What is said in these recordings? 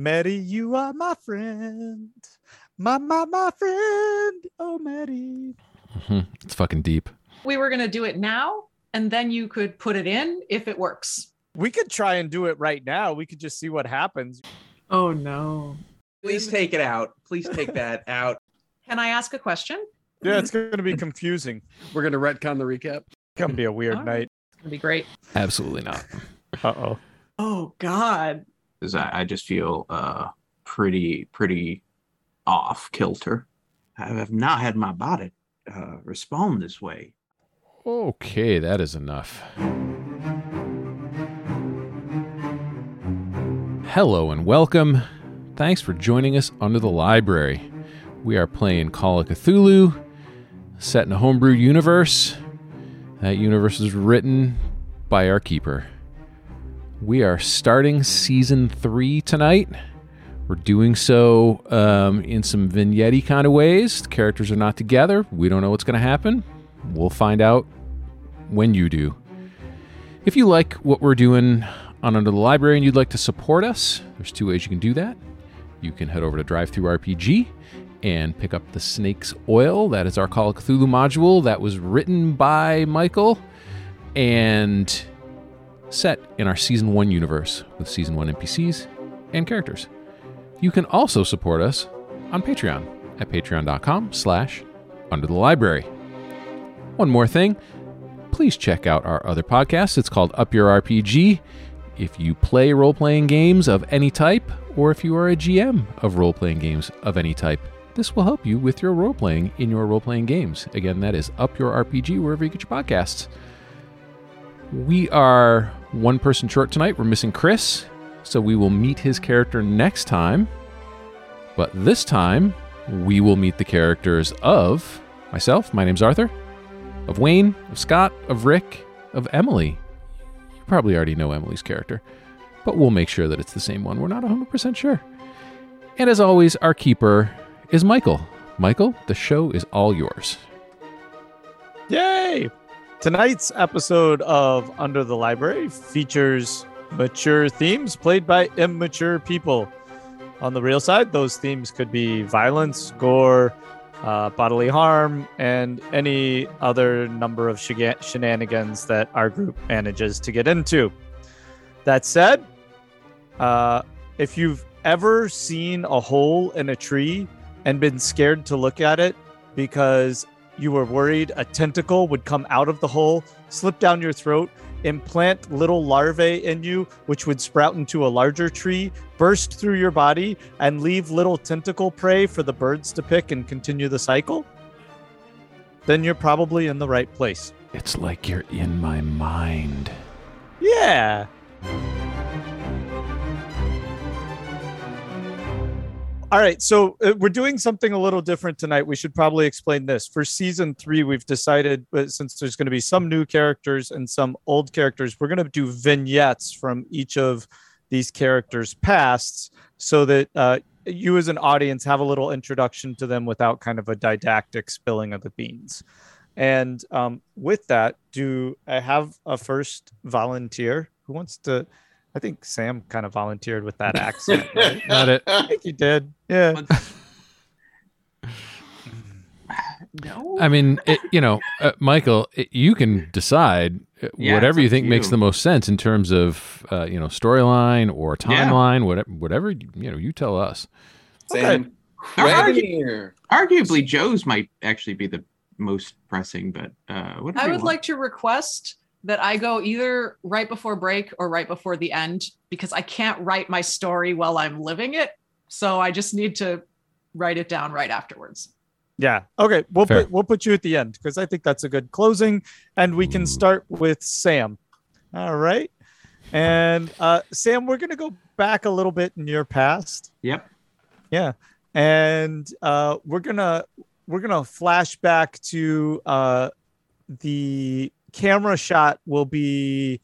Maddie, you are my friend. My, my, my friend. Oh, Maddie. Mhm. It's fucking deep. We were going to do it now, and then you could put it in if it works. We could try and do it right now. We could just see what happens. Oh, no. Please take it out. Please take that out. Can I ask a question? Yeah, it's going to be confusing. We're gonna retcon the recap. Going to be a weird All right. night. It's going to be great. Absolutely not. Uh oh. Oh, God. Because I, I just feel uh pretty pretty off kilter. I have not had my body uh, respond this way. Okay, that is enough. Hello and welcome. Thanks for joining us under the library. We are playing Call of Cthulhu, set in a homebrew universe. That universe is written by our keeper. We are starting season three tonight. We're doing so um, in some vignette kind of ways. The characters are not together. We don't know what's going to happen. We'll find out when you do. If you like what we're doing on Under the Library and you'd like to support us, there's two ways you can do that. You can head over to DriveThruRPG and pick up the Snake's Oil. That is our Call of Cthulhu module that was written by Michael and set in our Season 1 universe with Season 1 NPCs and characters. You can also support us on Patreon at patreon.com slash under the library. One more thing, please check out our other podcast. It's called Up Your RPG. If you play role playing games of any type, or if you are a GM of role playing games of any type, this will help you with your role playing in your role playing games. Again, that is Up Your RPG wherever you get your podcasts. We are one person short tonight. We're missing Chris, so we will meet his character next time. But this time, we will meet the characters of myself, my name's Arthur, of Wayne, of Scott, of Rick, of Emily. You probably already know Emily's character, but we'll make sure that it's the same one. We're not 100% sure. And as always, our keeper is Michael. Michael, the show is all yours. Yay! Tonight's episode of Under the Library features mature themes played by immature people. On the real side, those themes could be violence, gore, uh, bodily harm, and any other number of shenanigans that our group manages to get into. That said, uh, if you've ever seen a hole in a tree and been scared to look at it because you were worried a tentacle would come out of the hole, slip down your throat, implant little larvae in you, which would sprout into a larger tree, burst through your body, and leave little tentacle prey for the birds to pick and continue the cycle, then you're probably in the right place. It's like you're in my mind. Yeah. All right, so uh, we're doing something a little different tonight. We should probably explain this. For season three, we've decided, uh, since there's going to be some new characters and some old characters, we're going to do vignettes from each of these characters' pasts so that uh, you, as an audience, have a little introduction to them without kind of a didactic spilling of the beans. And um, with that, do I have a first volunteer who wants to? I think Sam kind of volunteered with that accent. right? Got it. I think he did. Yeah. No. I mean, it, you know, uh, Michael, it, you can decide uh, Yeah, whatever you think to makes the most sense in terms of, uh, you know, storyline or Yeah. timeline, whatever, whatever, you you know, you tell us. Sam Argu- arguably, Joe's might actually be the most pressing, but uh, whatever I would want. like to request that I go either right before break or right before the end because I can't write my story while I'm living it. So I just need to write it down right afterwards. Yeah. Okay. We'll Fair. put we'll put you at the end because I think that's a good closing, and we can start with Sam. All right. And uh, Sam, we're gonna go back a little bit in your past. Yep. Yeah. And uh, we're gonna we're gonna flash back to uh, the camera shot will be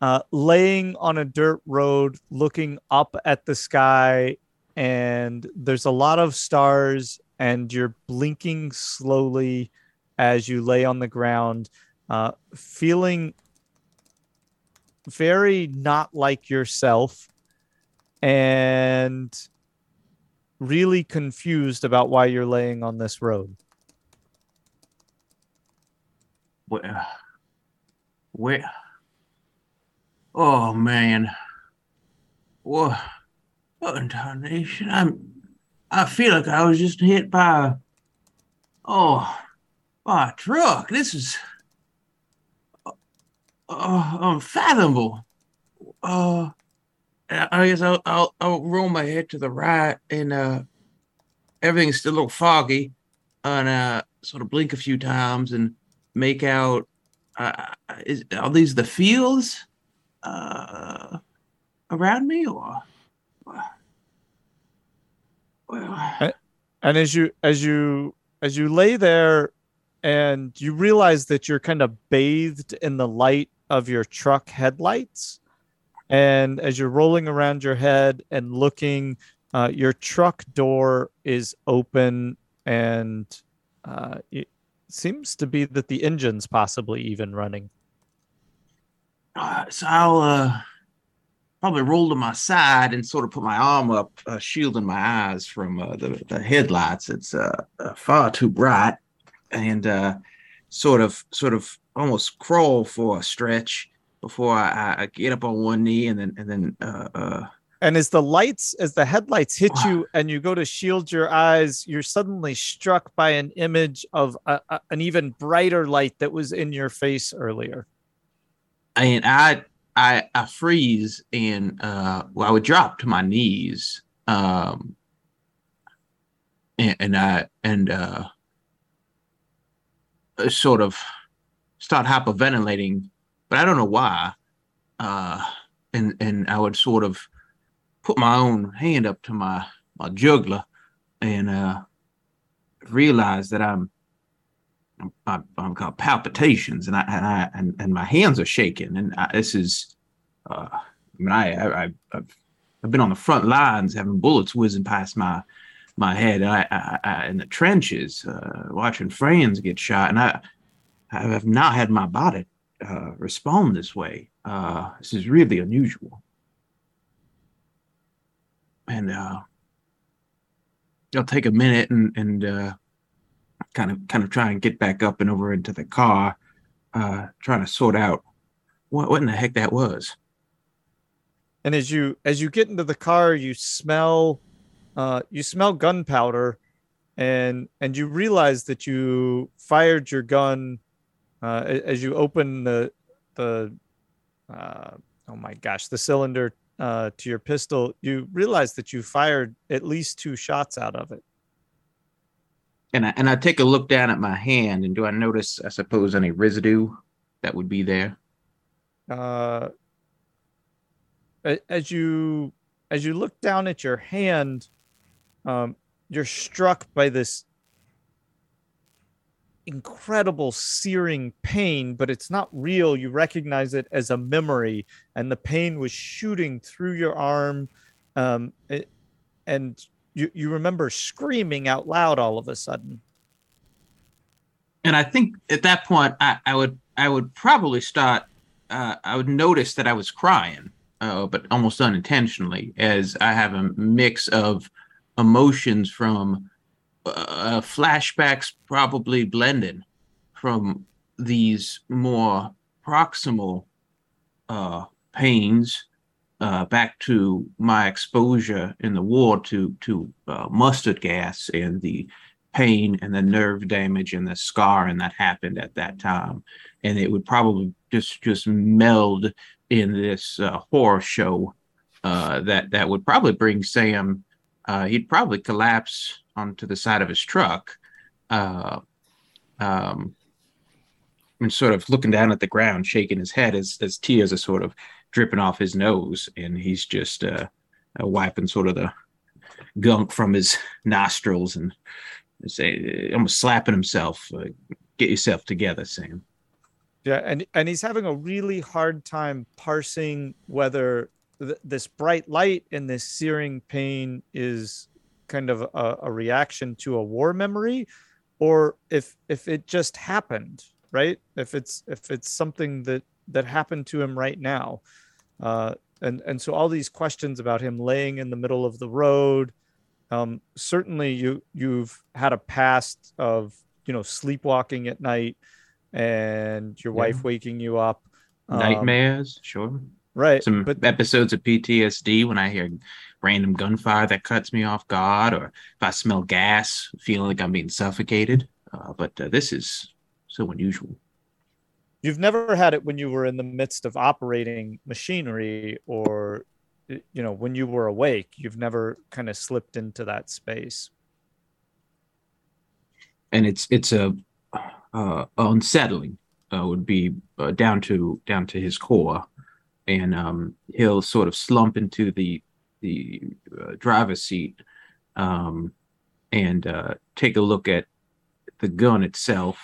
uh, laying on a dirt road, looking up at the sky, and there's a lot of stars, and you're blinking slowly as you lay on the ground, uh, feeling very not like yourself. and really confused about why you're laying on this road. Where? Where? Oh man. What? What in tarnation? I'm. I feel like I was just hit by. Oh, by a truck. This is. Uh, unfathomable. Uh, I guess I'll, I'll I'll roll my head to the right, and uh, everything's still a little foggy, and uh, sort of blink a few times and make out. Uh, is are these the fields uh, around me, or? Well, and as you as you as you lay there and you realize that you're kind of bathed in the light of your truck headlights and as you're rolling around your head and looking uh, your truck door is open and uh, seems to be that the engine's possibly even running uh, so I'll uh, probably roll to my side and sort of put my arm up, uh, shielding my eyes from uh, the, the headlights. It's uh, uh, far too bright, and sort of, sort of, almost crawl for a stretch before I, I get up on one knee and then, and then. Uh, uh, and as the lights, as the headlights hit you, and you go to shield your eyes, you're suddenly struck by an image of a, a, an even brighter light that was in your face earlier. And I I I freeze and uh well I would drop to my knees um and, and I and uh sort of start hyperventilating but I don't know why uh and and I would sort of put my own hand up to my my jugular and uh realize that I'm I'm got palpitations and I and I and, and my hands are shaking and I, this is uh, I mean I, I I've I've been on the front lines having bullets whizzing past my my head I, I, I in the trenches uh, watching friends get shot and I I have not had my body uh, respond this way. Uh, this is really unusual and uh, I'll take a minute and and uh, kind of kind of try and get back up and over into the car, uh, trying to sort out what what in the heck that was. And as you as you get into the car, you smell uh, you smell gunpowder, and and you realize that you fired your gun uh, as you open the the uh, oh my gosh the cylinder uh, to your pistol. You realize that you fired at least two shots out of it and I, and I take a look down at my hand, and do I notice, I suppose, any residue that would be there? Uh, as you as you look down at your hand, um, you're struck by this incredible searing pain, but it's not real. You recognize it as a memory, and the pain was shooting through your arm, um, it, and you you remember screaming out loud all of a sudden. And I think at that point, I, I would I would probably start. Uh, I would notice that I was crying, uh, but almost unintentionally, as I have a mix of emotions from uh, flashbacks, probably blended from these more proximal uh, pains uh, back to my exposure in the war to to uh, mustard gas and the pain and the nerve damage and the scarring that happened at that time, and it would probably just just meld in this uh, horror show uh, that that would probably bring Sam. Uh, he'd probably collapse onto the side of his truck. Uh, um, and sort of looking down at the ground, shaking his head as, as tears are sort of dripping off his nose, and he's just uh, uh, wiping sort of the gunk from his nostrils and say almost slapping himself. Uh, Get yourself together, Sam. Yeah, and and he's having a really hard time parsing whether th- this bright light and this searing pain is kind of a, a reaction to a war memory, or if if it just happened, right? If it's if it's something that that happened to him right now. Uh, and and so all these questions about him laying in the middle of the road. Um, certainly, you you've had a past of you know sleepwalking at night, and your Yeah. wife waking you up. Um, Nightmares, sure. Right? Some but episodes of PTSD when I hear random gunfire that cuts me off guard, or if I smell gas, feeling like I'm being suffocated. Uh, but uh, this is so unusual. you've never had it when you were in the midst of operating machinery or you know when you were awake you've never kind of slipped into that space and it's it's a uh, unsettling uh, would be uh, down to down to his core, and um, he'll sort of slump into the the uh, driver's seat um, and uh, take a look at the gun itself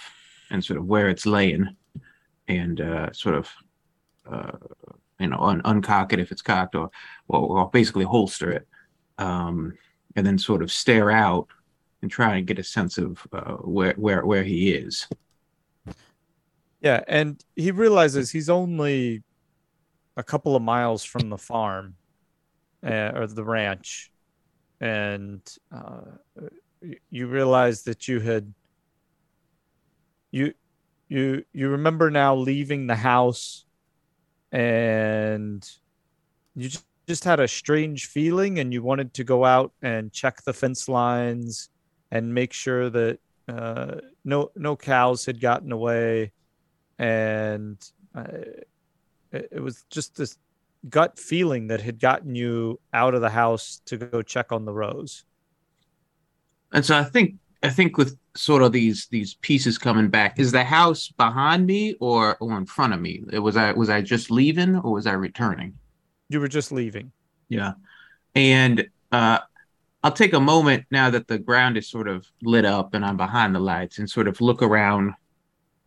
and sort of where it's laying, and uh, sort of uh, you know un- uncock it if it's cocked, or or, or basically holster it, um, and then sort of stare out and try and get a sense of uh, where where where he is. yeah and he realizes he's only a couple of miles from the farm uh, or the ranch and uh, you realize that you had you you you remember now leaving the house and you just, just had a strange feeling and you wanted to go out and check the fence lines and make sure that uh, no no cows had gotten away and uh, it, it was just this gut feeling that had gotten you out of the house to go check on the rose. And so I think I think with sort of these these pieces coming back, is the house behind me or or in front of me? It Was I was I just leaving or was I returning? you were just leaving Yeah. And uh I'll take a moment now that the ground is sort of lit up and I'm behind the lights and sort of look around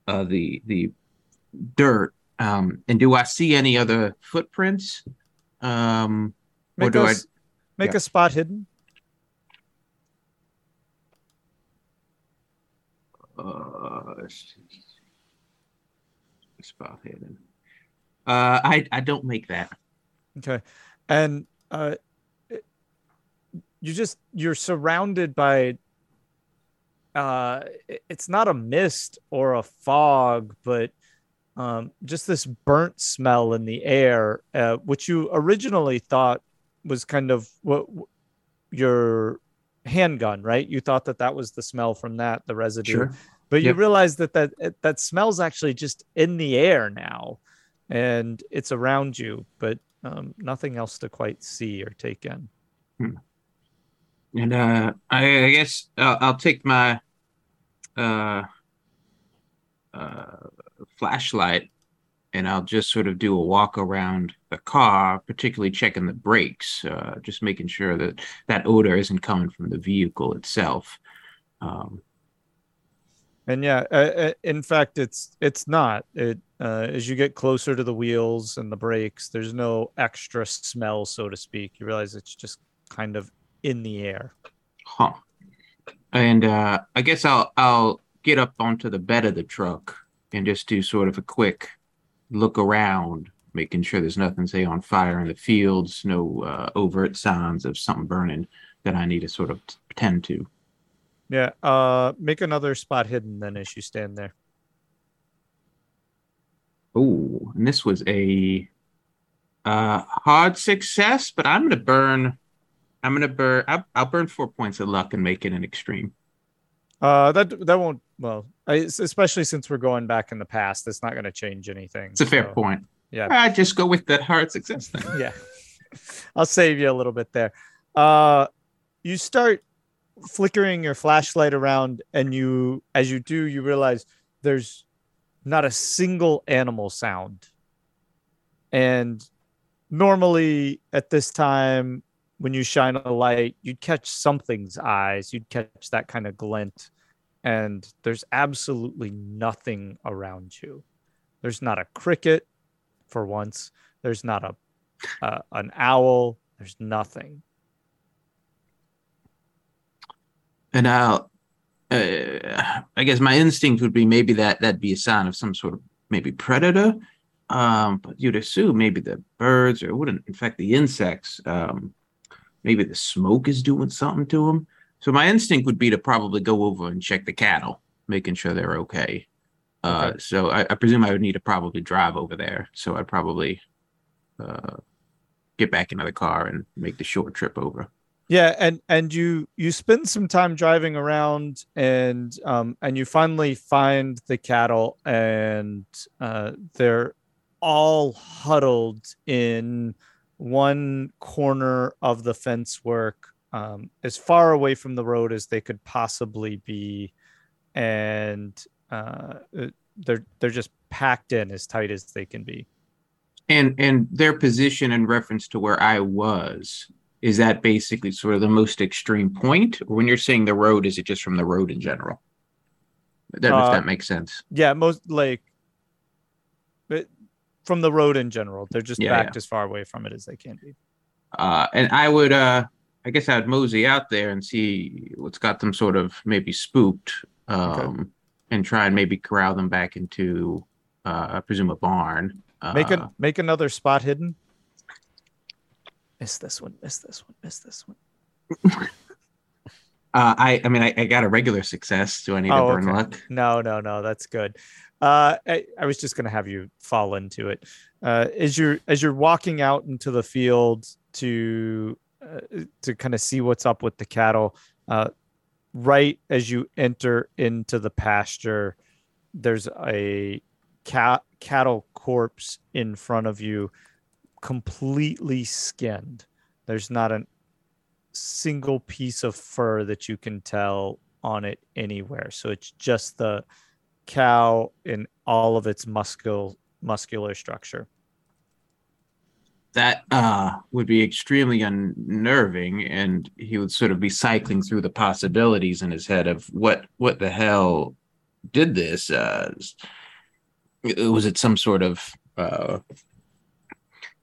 uh the the dirt. Um and do I see any other footprints? Um or make, do a, I make yeah. a spot hidden uh spot hidden. Uh I I don't make that. Okay. And uh you just you're surrounded by uh it's not a mist or a fog, but um just this burnt smell in the air, uh, which you originally thought was kind of what your handgun, right? You thought that that was the smell from that, the residue. But you realize that that that smells actually just in the air now and it's around you but um, nothing else to quite see or take in. And uh, I, I guess I'll, I'll take my uh, uh, flashlight and I'll just sort of do a walk around the car, particularly checking the brakes, uh, just making sure that that odor isn't coming from the vehicle itself. Um, and yeah uh, uh, in fact it's it's not it uh, as you get closer to the wheels and the brakes there's no extra smell so to speak you realize it's just kind of in the air huh. And uh, I guess I'll I'll get up onto the bed of the truck and just do sort of a quick look around, making sure there's nothing, say, on fire in the fields, no uh, overt signs of something burning that I need to sort of tend to. yeah uh make another spot hidden then as you stand there Oh, and this was a uh, hard success, but I'm gonna burn. I'm gonna burn. I'll, I'll burn four points of luck and make it an extreme. uh that that won't well especially since we're going back in the past it's not going to change anything It's a fair so- point. yeah. I just go with that hard success then. yeah. I'll save you a little bit there. Uh you start flickering your flashlight around and you as you do you realize there's not a single animal sound. And normally at this time when you shine a light you'd catch something's eyes you'd catch that kind of glint and there's absolutely nothing around you there's not a cricket for once there's not a uh, an owl. There's nothing. And I'll, uh, I guess my instinct would be maybe that that'd be a sign of some sort of maybe predator. Um, but you'd assume maybe the birds or it wouldn't infect the insects. Um, maybe the smoke is doing something to them. So my instinct would be to probably go over and check the cattle, making sure they're okay. Uh, Okay. so I, I presume I would need to probably drive over there. So I'd probably uh, get back into the car and make the short trip over. Yeah, and and you you spend some time driving around, and um, and you finally find the cattle, and uh, they're all huddled in one corner of the fence work, um, as far away from the road as they could possibly be, and uh, uh, they're they're just packed in as tight as they can be. And and their position in reference to where I was is that basically sort of the most extreme point, or when you're saying the road, is it just from the road in general? I don't know Uh, if that makes sense. Yeah, most like but from the road in general, they're just Yeah, backed as far away from it as they can be. Uh, and I would, uh, I guess I'd mosey out there and see what's got them sort of maybe spooked, um, and try and maybe corral them back into, uh, I presume a barn. Uh, Make a make another spot hidden. Miss this one. Miss this one. Miss this one. uh, I, I mean, I, I got a regular success. Do I need Oh, to burn okay. luck? No, no, no. That's good. Uh, I, I was just gonna have you fall into it. Uh, as you're as you're walking out into the field to to kind of see what's up with the cattle, uh, right as you enter into the pasture, there's a cat cattle corpse in front of you, completely skinned. There's not a single piece of fur that you can tell on it anywhere. So it's just the cow in all of its muscle muscular structure. That uh, would be extremely unnerving, and he would sort of be cycling through the possibilities in his head of what what the hell did this? Uh, was it some sort of, uh,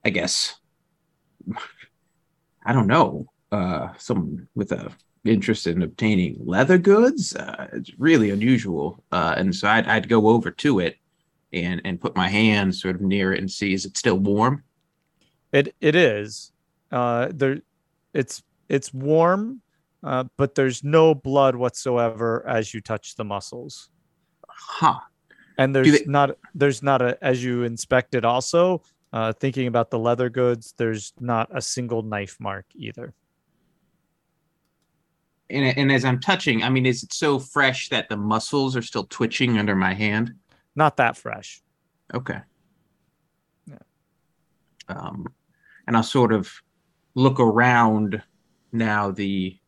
I guess, I don't know, uh, someone with a interest in obtaining leather goods? Uh, it's really unusual, uh, and so I'd I'd go over to it and and put my hand sort of near it and see is it still warm? It it is. Uh, there, it's it's warm, uh, but there's no blood whatsoever as you touch the muscles, Huh. and there's they- not there's not a as you inspect it also. Uh, thinking about the leather goods, there's not a single knife mark either. And, and as I'm touching, I mean, is it so fresh that the muscles are still twitching under my hand? Not that fresh. Okay. Yeah. Um, and I'll sort of look around now the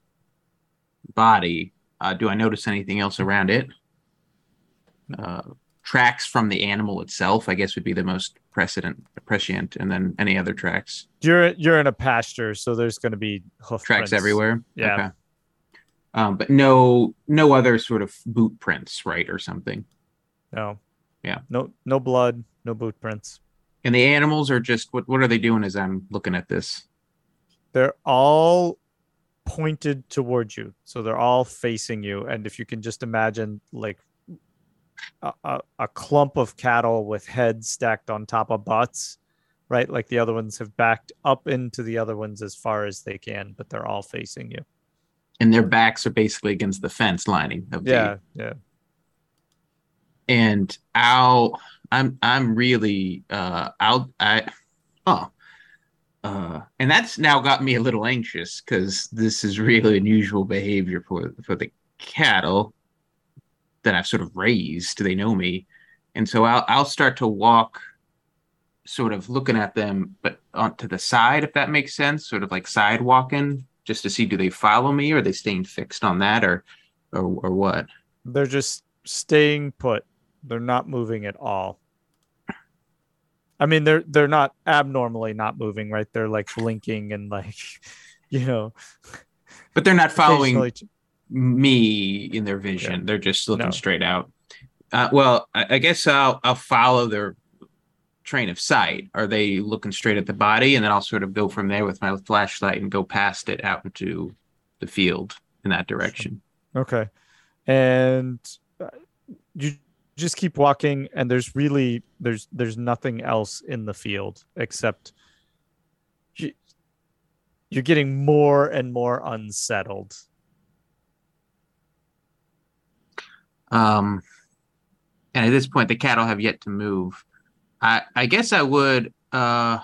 body. Uh, do I notice anything else around it? Uh, tracks from the animal itself, I guess, would be the most precedent, prescient, and then any other tracks. You're you're in a pasture, so there's going to be hoof Tracks prints. everywhere. Yeah. Okay. Um, but no, no other sort of boot prints, right, or something. No. Yeah. No no blood, no boot prints. And the animals are just what? What are they doing as I'm looking at this? They're all pointed towards you. So they're all facing you. And if you can just imagine like a, a, a clump of cattle with heads stacked on top of butts, right? Like the other ones have backed up into the other ones as far as they can, but they're all facing you. And their backs are basically against the fence lining of the Yeah. And I'll I'm I'm really uh I'll I oh uh and that's now got me a little anxious because this is really unusual behavior for for the cattle that I've sort of raised. They know me. And so I'll I'll start to walk sort of looking at them but on to the side if that makes sense, sort of like sidewalking just to see do they follow me or are they staying fixed on that or or or what? They're just staying put. They're not moving at all. I mean, they're they're not abnormally not moving, right? They're like blinking and like, you know, But they're not following me in their vision. They're just looking No. straight out. Uh, well, I, I guess I'll I'll follow their train of sight. Are they looking straight at the body, and then I'll sort of go from there with my flashlight and go past it out into the field in that direction. Okay. And uh, you just keep walking and there's really there's there's nothing else in the field except you, you're getting more and more unsettled Um, and at this point, the cattle have yet to move. I I guess I would. Uh,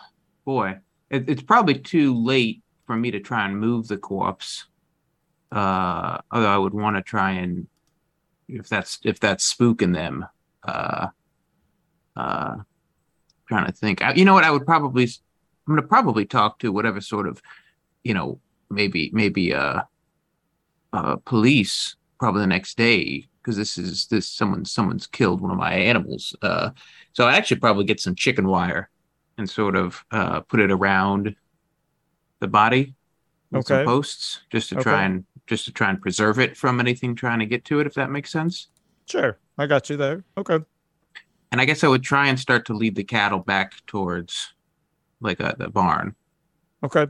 boy, it, it's probably too late for me to try and move the corpse. Uh, although I would want to try and if that's if that's spooking them. Uh, uh, trying to think. I, you know what? I would probably. I'm gonna probably talk to whatever sort of, you know, maybe maybe uh, uh police probably the next day because this is this someone someone's killed one of my animals. Uh, so I actually probably get some chicken wire and sort of uh, put it around the body with some posts just to try Okay. and just to try and preserve it from anything trying to get to it, if that makes sense. sure i got you there okay And I guess I would try and start to lead the cattle back towards like uh, the barn. okay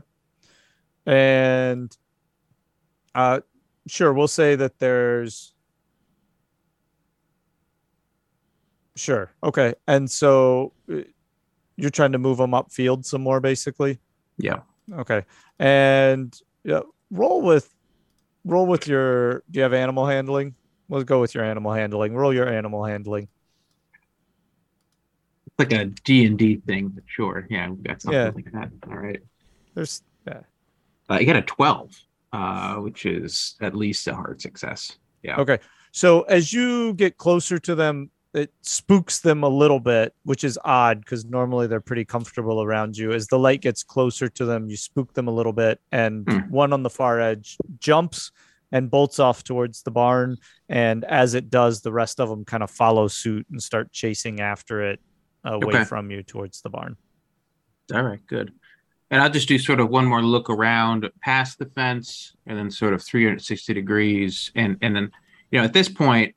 and uh sure we'll say that there's sure okay and so uh, you're trying to move them upfield some more basically Yeah. Okay. And yeah, roll with roll with your do you have animal handling? Let's go with your animal handling. Roll your animal handling. It's like a D and D thing, but sure. Yeah, we've got something Yeah. like that. All right. There's yeah. Uh, you got a 12, uh, which is at least a hard success. Yeah. Okay. So as you get closer to them, it spooks them a little bit, which is odd because normally they're pretty comfortable around you. As the light gets closer to them, you spook them a little bit, and Hmm. one on the far edge jumps and bolts off towards the barn. And as it does, the rest of them kind of follow suit and start chasing after it away Okay. from you towards the barn. All right, good. And I'll just do sort of one more look around past the fence and then sort of 360 degrees. And and then, you know, at this point,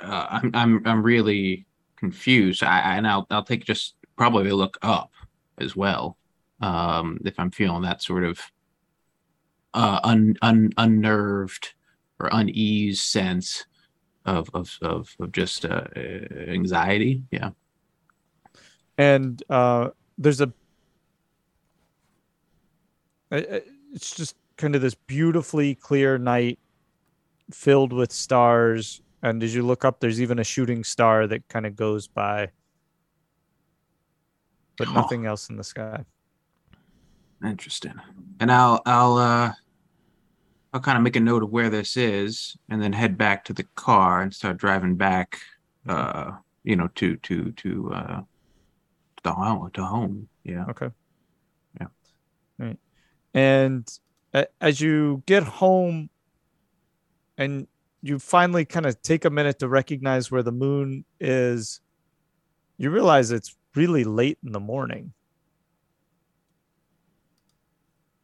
uh, I'm I'm I'm really confused. I, and I'll I'll take just probably a look up as well. Um, if I'm feeling that sort of uh un, un unnerved or unease sense of of of, of just uh, anxiety. Yeah. and uh, there's a it's just kind of this beautifully clear night filled with stars and as you look up there's even a shooting star that kind of goes by but Oh. nothing else in the sky Interesting. And I'll I'll uh I'll kind of make a note of where this is and then head back to the car and start driving back uh you know to to to uh to home to home. Yeah. okay Yeah. right and as you get home and you finally kind of take a minute to recognize where the moon is. You realize it's really late in the morning.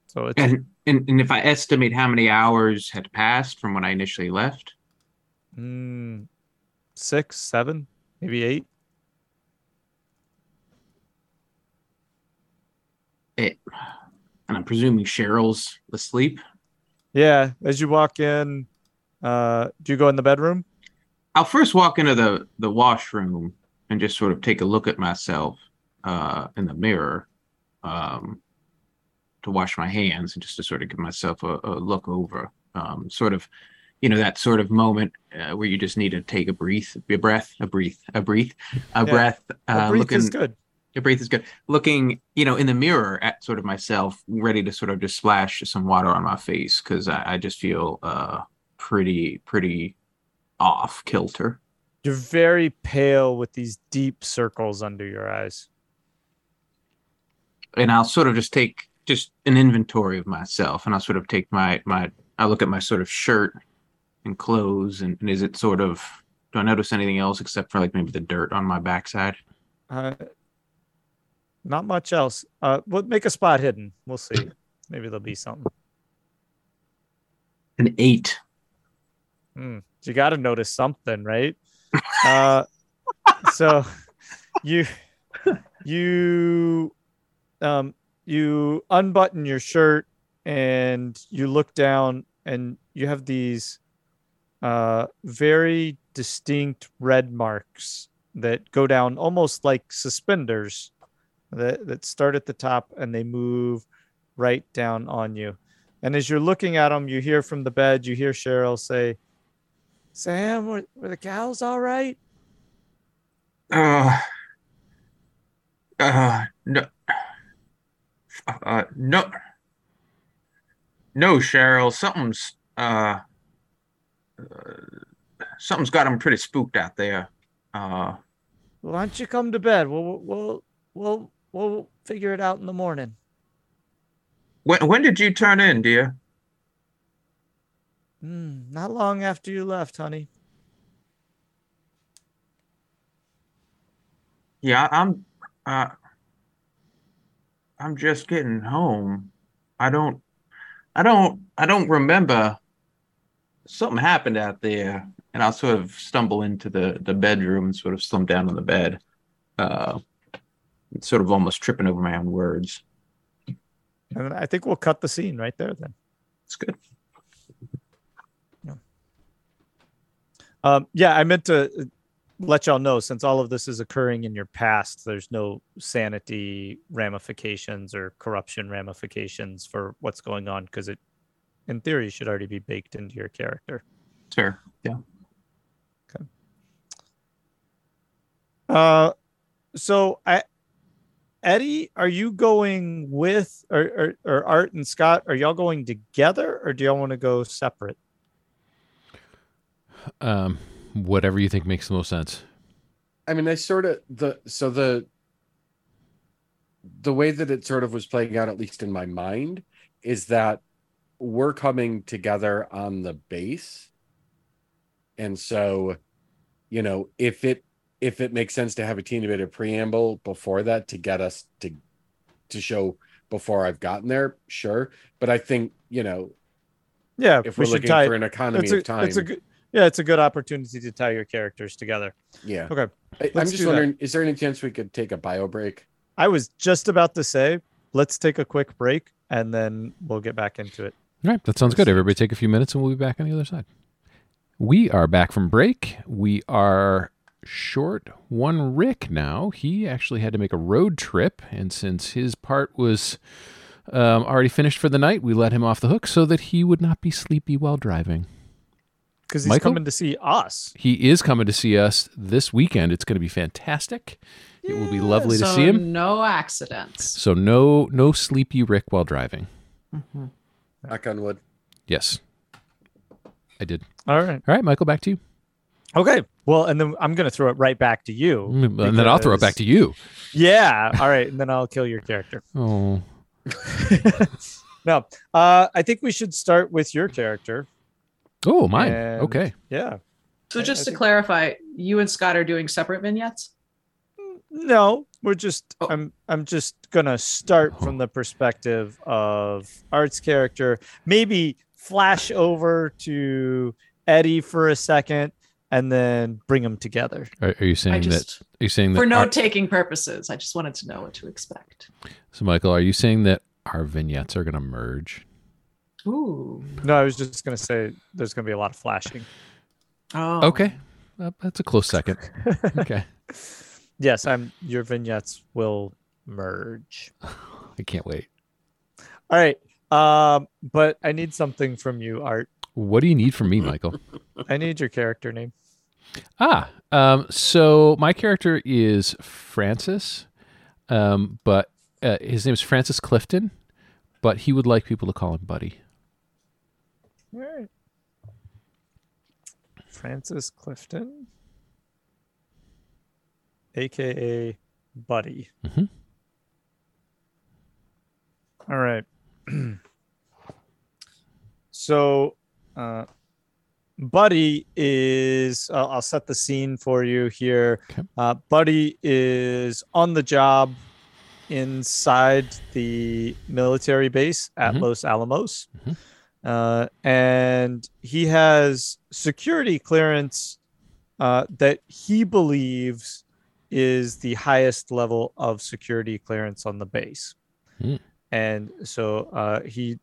So it's And, and and if I estimate how many hours had passed from when I initially left, mm, six seven maybe eight. It and I'm presuming Cheryl's asleep. yeah as you walk in uh do you go in the bedroom I'll first walk into the the washroom and just sort of take a look at myself uh, in the mirror um, to wash my hands and just to sort of give myself a, a look over. Um, sort of, you know, that sort of moment uh, where you just need to take a breath, a breath, a breath, a breath, a Yeah. breath. a Uh, breath looking, is good a breath is good. Looking, you know, in the mirror at sort of myself, ready to sort of just splash some water on my face because I, I just feel uh, pretty, pretty off kilter. you're very pale with these deep circles under your eyes and I'll sort of just take just an inventory of myself, and I'll sort of take my my I look at my sort of shirt and clothes, and, and is it sort of do I notice anything else except for like maybe the dirt on my backside? Uh, not much else. Uh, we'll make a spot hidden. We'll see. Maybe there'll be something. An eight. Hmm. You got to notice something, right? uh, so you you um you unbutton your shirt and you look down and you have these uh very distinct red marks that go down almost like suspenders that, that start at the top and they move right down on you. And as you're looking at them, you hear from the bed, you hear Cheryl say, Sam, were, were the cows all right? Uh, uh, no, uh, no, no, Cheryl. Something's uh, uh something's got him pretty spooked out there. Uh, why don't you come to bed? We'll, we'll, we'll, we'll figure it out in the morning. when when did you turn in, dear? Hmm, not long after you left, honey. Yeah, I'm. Uh, I'm just getting home. I don't. I don't. I don't remember. Something happened out there, and I'll sort of stumble into the the bedroom and sort of slump down on the bed, uh, sort of almost tripping over my own words. And I think we'll cut the scene right there then. It's good. Um, yeah, I meant to uh, let y'all know since all of this is occurring in your past, there's no sanity ramifications or corruption ramifications for what's going on because it, in theory, should already be baked into your character. Sure. Yeah. Uh, so I, Eddie, are you going with or, or or Art and Scott? Are y'all going together or do y'all want to go separate? Um, whatever you think makes the most sense. I mean, I sort of the so the the way that it sort of was playing out, at least in my mind, is that we're coming together on the base, and so, you know, if it if it makes sense to have a teeny bit of preamble before that to get us to to show before I've gotten there, sure. But I think you know Yeah, if we we're should looking for an economy a, of time, It's a good, yeah, it's a good opportunity to tie your characters together. yeah. Okay. I, I'm just wondering, is there any chance we could take a bio break? I was just about to say, let's take a quick break and then we'll get back into it. All right, that sounds good. Everybody take a few minutes and we'll be back on the other side. We are back from break. We are short one Rick now. He actually had to make a road trip, and since his part was um, already finished for the night, we let him off the hook so that he would not be sleepy while driving. Because he's Michael? coming to see us. He is coming to see us this weekend. It's going to be fantastic. It will be lovely to see him. no accidents. So no no sleepy Rick while driving. Mhm. Knock on wood. Yes. I did. All right. All right, Michael, back to you. Okay. Well, and then I'm going to throw it right back to you. And then I'll throw it back to you. Yeah. All right. And then I'll kill your character. Oh. no, uh, I think we should start with your character. Oh, mine. And- Okay. Yeah. So just I to think- clarify, you and Scott are doing separate vignettes. No, we're just Oh. I'm I'm just gonna start from the perspective of Art's character, maybe flash over to Eddie for a second and then bring them together. Are, are you saying I that? Are you saying that? for our- note taking purposes, I just wanted to know what to expect. so, Michael, are you saying that our vignettes are going to merge? Ooh. No, I was just gonna say there's gonna be a lot of flashing. Oh. Okay. Uh, that's a close second. okay. Yes, I'm your vignettes will merge. I can't wait. All right. Um, but I need something from you, Art. What do you need from me, Michael? I need your character name. Ah, um, so my character is Francis, um, but uh, his name is Francis Clifton, but he would like people to call him Buddy. All right. Francis Clifton, aka Buddy. Mhm. All right. so, uh, Buddy is, I'll I'll set the scene for you here. Okay. Uh, Buddy is on the job inside the military base at Mhm. Los Alamos. Mhm. Uh, and he has security clearance uh, that he believes is the highest level of security clearance on the base. Hmm. And so uh, he,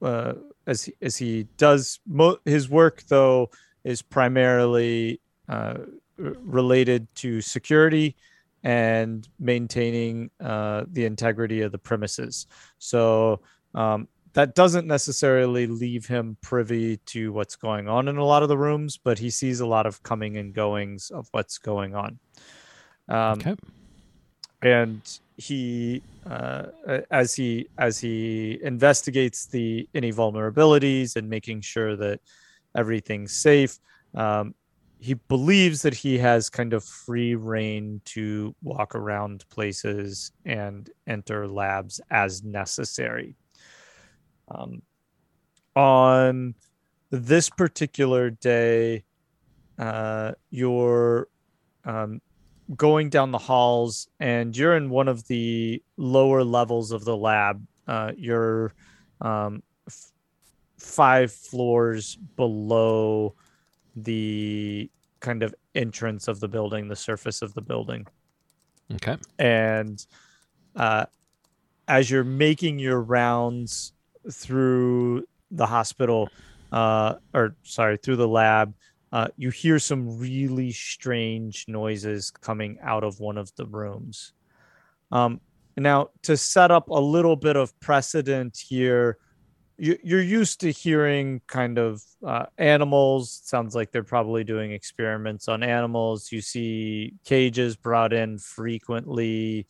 uh, as he, as he does mo- his work though, is primarily uh, r- related to security and maintaining uh, the integrity of the premises. So um, that doesn't necessarily leave him privy to what's going on in a lot of the rooms, but he sees a lot of coming and goings of what's going on. Um, Okay. and he uh, as he as he investigates the any vulnerabilities and making sure that everything's safe um, he believes that he has kind of free reign to walk around places and enter labs as necessary um, on this particular day uh, you're um, going down the halls and you're in one of the lower levels of the lab uh, you're um, f- five floors below the kind of entrance of the building the surface of the building Okay. and uh, as you're making your rounds through the hospital uh, or sorry through the lab uh, you hear some really strange noises coming out of one of the rooms. Um, now to set up a little bit of precedent here you, you're used to hearing kind of uh, animals. Sounds like they're probably doing experiments on animals. You see cages brought in frequently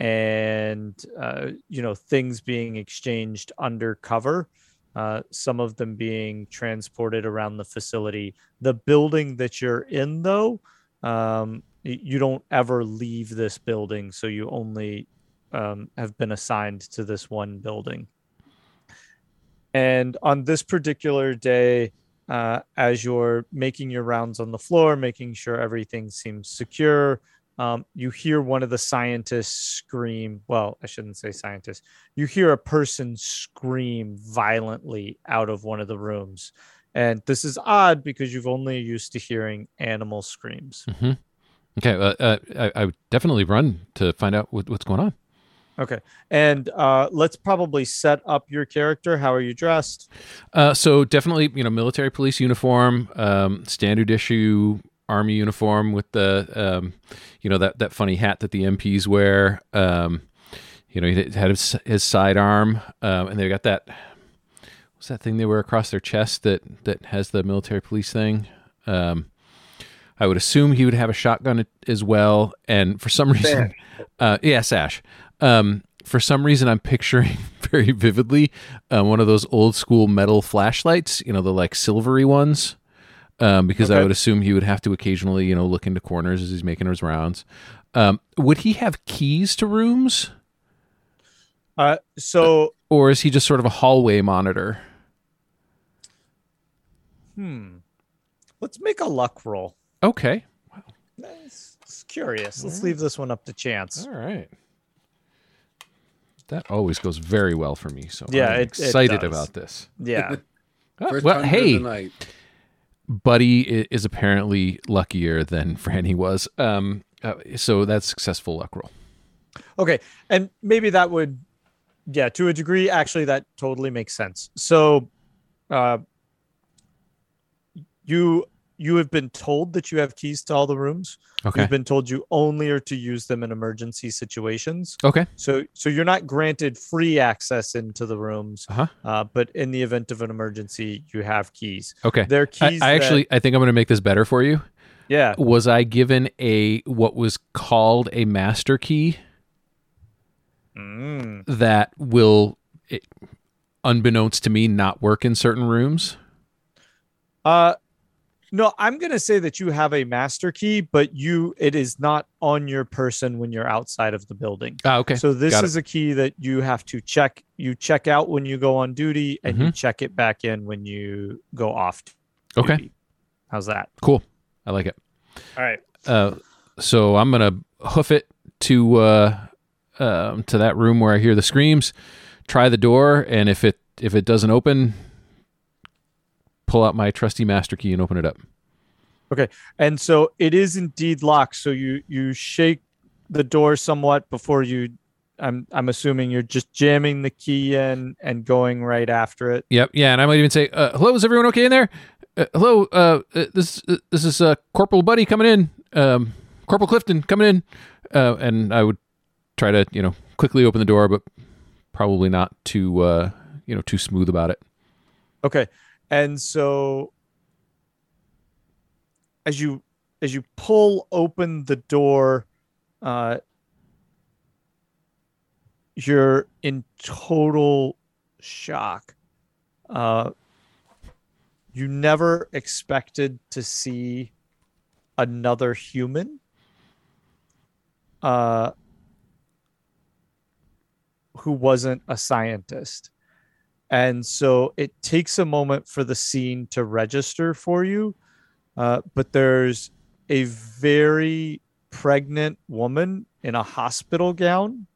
and uh, you know things being exchanged undercover uh, some of them being transported around the facility. The building that you're in though um, you don't ever leave this building so you only um, have been assigned to this one building. And on this particular day, uh, as you're making your rounds on the floor, making sure everything seems secure, um, you hear one of the scientists scream. Well, I shouldn't say scientist. You hear a person scream violently out of one of the rooms. And this is odd because you've only used to hearing animal screams. hmm Okay. Uh, uh, I, I would definitely run to find out what, what's going on. Okay. And uh, let's probably set up your character. How are you dressed? Uh, so definitely, you know, military police uniform, um, standard issue army uniform with the, um, you know, that that funny hat that the MPs wear. Um, you know, he had his, his sidearm, um, and they got that. What's that thing they wear across their chest that that has the military police thing? Um, I would assume he would have a shotgun as well, and for some reason, uh, yeah, sash. Um, for some reason, I'm picturing very vividly uh, one of those old school metal flashlights, you know, the like silvery ones, um, because I would assume he would have to occasionally, you know, look into corners as he's making his rounds. Um, would he have keys to rooms, Uh, so, or is he just sort of a hallway monitor? hmm. Let's make a luck roll. Okay, It's, it's curious. Let's leave this one up to chance. all right. That always goes very well for me. So Yeah, I'm it- it excited does. about this. Yeah. First well, hundred hey, of the night. Buddy is apparently luckier than Franny was. Um, uh, so that's successful luck roll. Okay. And maybe that would, yeah, to a degree, actually, that totally makes sense. So, uh, you you have been told that you have keys to all the rooms. Okay. You've been told you only are to use them in emergency situations. Okay. So so you're not granted free access into the rooms, Uh-huh. uh, but in the event of an emergency, you have keys. Okay. They're I, keys. I that- actually, I think I'm going to make this better for you. yeah. Was I given a what was called a master key Mm. that will, it, unbeknownst to me, not work in certain rooms? Uh no, I'm gonna say that you have a master key, but you it is not on your person when you're outside of the building. Ah, okay. So this Got it. is a key that you have to check. You check out when you go on duty, and Mm-hmm. you check it back in when you go off. Okay. How's that? cool. I like it. All right. Uh, so I'm gonna hoof it to uh, um, to that room where I hear the screams. Try the door, and if it if it doesn't open, pull out my trusty master key and open it up. Okay. And so it is indeed locked. So you you shake the door somewhat before you. I'm I'm assuming you're just jamming the key in and going right after it. Yep. Yeah, and I might even say, uh, "Hello, is everyone okay in there?" uh, hello, uh, uh, this uh, this is uh, Corporal Buddy coming in. Um, Corporal Clifton coming in, uh, and I would try to you know quickly open the door, but probably not too uh, you know too smooth about it. Okay. And so as you as you pull open the door, uh you're in total shock. Uh you never expected to see another human. Uh who wasn't a scientist. And so it takes a moment for the scene to register for you. Uh, but there's a very pregnant woman in a hospital gown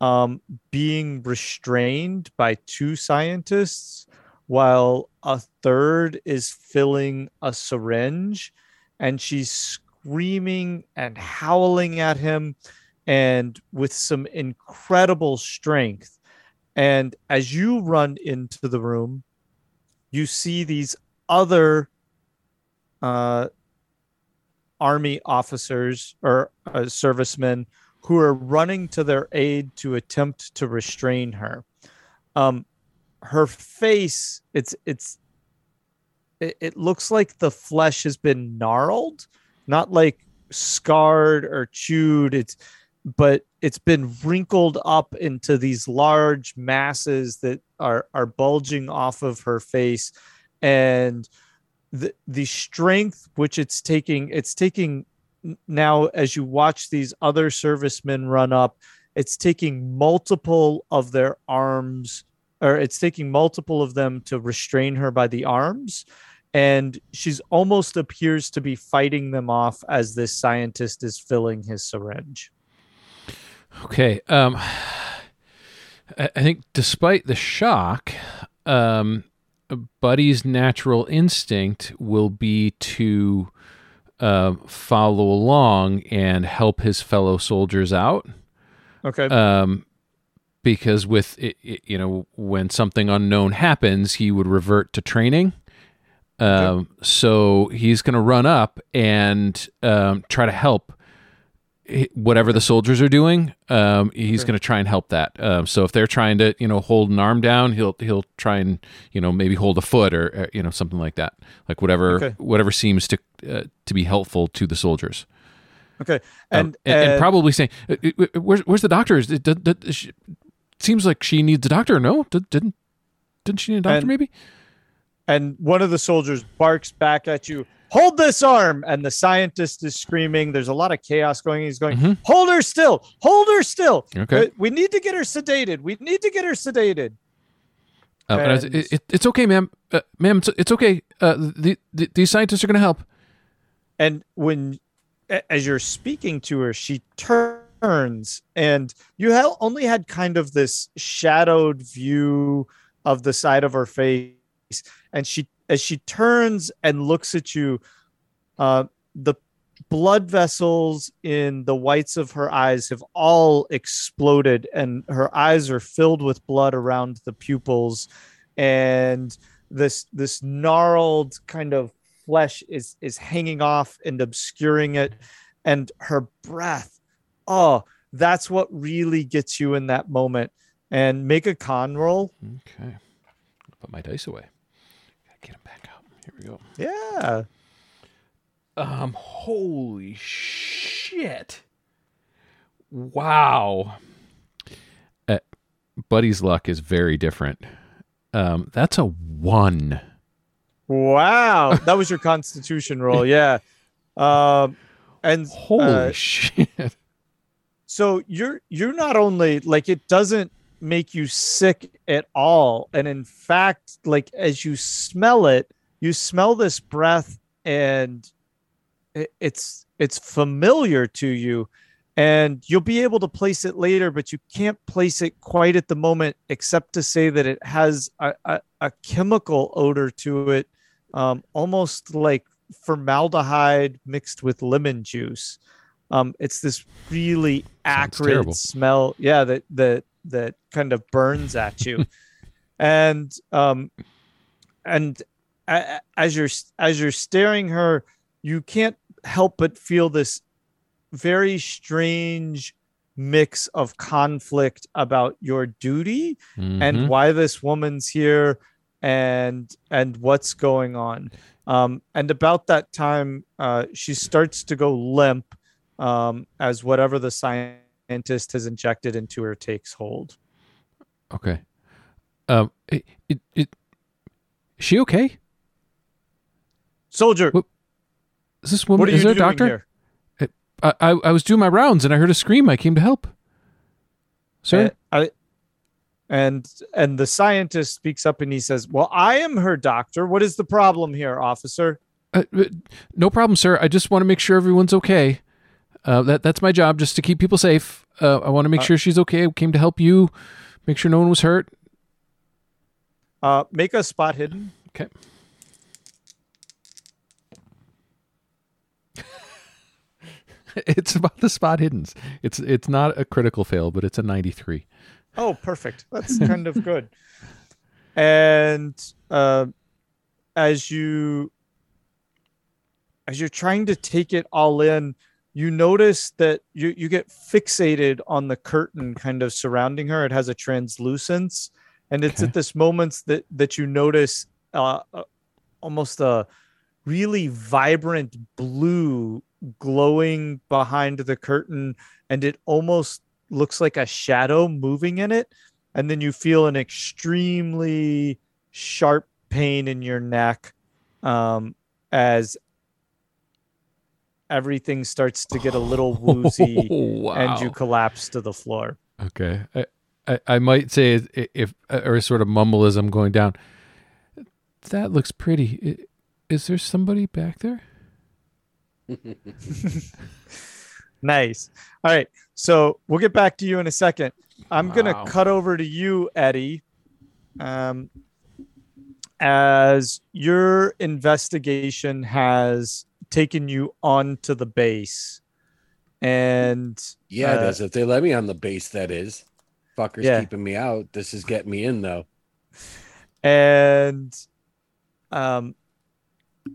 um, being restrained by two scientists while a third is filling a syringe and she's screaming and howling at him and with some incredible strength and as you run into the room, you see these other uh, army officers or uh, servicemen who are running to their aid to attempt to restrain her. Um, her face, it's it's it, it looks like the flesh has been gnarled, not like scarred or chewed. It's but it's been wrinkled up into these large masses that are are bulging off of her face. And the the strength which it's taking it's taking now as you watch these other servicemen run up it's taking multiple of their arms or it's taking multiple of them to restrain her by the arms. And she's almost appears to be fighting them off as this scientist is filling his syringe Okay. Um, I I think despite the shock, um, Buddy's natural instinct will be to uh, follow along and help his fellow soldiers out. okay Um, because with it, it, you know, when something unknown happens, he would revert to training. Um, so he's going to run up and um, try to help whatever the soldiers are doing. Um, he's Sure. going to try and help that. Um, so if they're trying to, you know, hold an arm down, he'll he'll try and you know maybe hold a foot or uh, you know something like that, like whatever Okay. whatever seems to uh, to be helpful to the soldiers. okay Um, and and, and uh, probably saying, "Uh, "Where's where's the doctor? Is it, did, did, she, seems like she needs a doctor. No, did, didn't didn't she need a doctor? And- maybe." and one of the soldiers barks back at you hold this arm and the scientist is screaming there's a lot of chaos going he's going Mhm. hold her still hold her still Okay. Uh, we need to get her sedated we need to get her sedated Um, and was- it, it, it's okay, ma'am. Uh, ma'am, it's, it's okay. Uh, the, the, these scientists are going to help. and when as you're speaking to her she turns and you only had kind of this shadowed view of the side of her face and she as she turns and looks at you uh the blood vessels in the whites of her eyes have all exploded and her eyes are filled with blood around the pupils and this this gnarled kind of flesh is is hanging off and obscuring it and her breath oh that's what really gets you in that moment and make a con roll Okay. Put my dice away. Gotta get him back out. Here we go. yeah Um, holy shit. Wow. Uh, Buddy's luck is very different. Um, that's a one. wow that was your constitution roll yeah um and Holy uh, shit. so you're you're not only like it doesn't make you sick at all. And in fact like as you smell it you smell this breath and it's it's familiar to you. And you'll be able to place it later but you can't place it quite at the moment except to say that it has a, a, a chemical odor to it um, almost like formaldehyde mixed with lemon juice. Um, it's this really Sounds terrible. acrid smell yeah that that that kind of burns at you and um and as you're as you're staring her, you can't help but feel this very strange mix of conflict about your duty Mhm. and why this woman's here and and what's going on um and about that time uh she starts to go limp um as whatever the scientist has injected into her takes hold okay. Um, it, it, she okay? soldier What- Is this woman? what are is you there a doctor? here I, I I was doing my rounds and I heard a scream. I came to help. Sir, Uh, I, and and the scientist speaks up and he says well i am her doctor what is the problem here officer Uh, uh, no problem, sir. I just want to make sure everyone's okay. Uh, that that's my job, just to keep people safe. Uh, I want to make Uh, sure she's okay. I came to help you, make sure no one was hurt. uh make a spot hidden Okay. it's about the spot hiddens. It's it's not a critical fail, but it's a ninety three. Oh, perfect. That's kind of good. And uh, as you as you're trying to take it all in, you notice that you you get fixated on the curtain kind of surrounding her. It has a translucence, and it's Okay. at this moment that that you notice uh, uh, almost a really vibrant blue glowing behind the curtain, and it almost looks like a shadow moving in it and then you feel an extremely sharp pain in your neck um, as everything starts to get a little woozy wow. and you collapse to the floor Okay. I, I, I might say if, if or sort of mumble as I'm going down. That looks pretty. Is there somebody back there? nice all right so we'll get back to you in a second i'm Wow. gonna cut over to you eddie um, as your investigation has taken you onto the base and Yeah, it Uh, is. If they let me on the base, that is. Fuckers Yeah. keeping me out. This is getting me in though. and um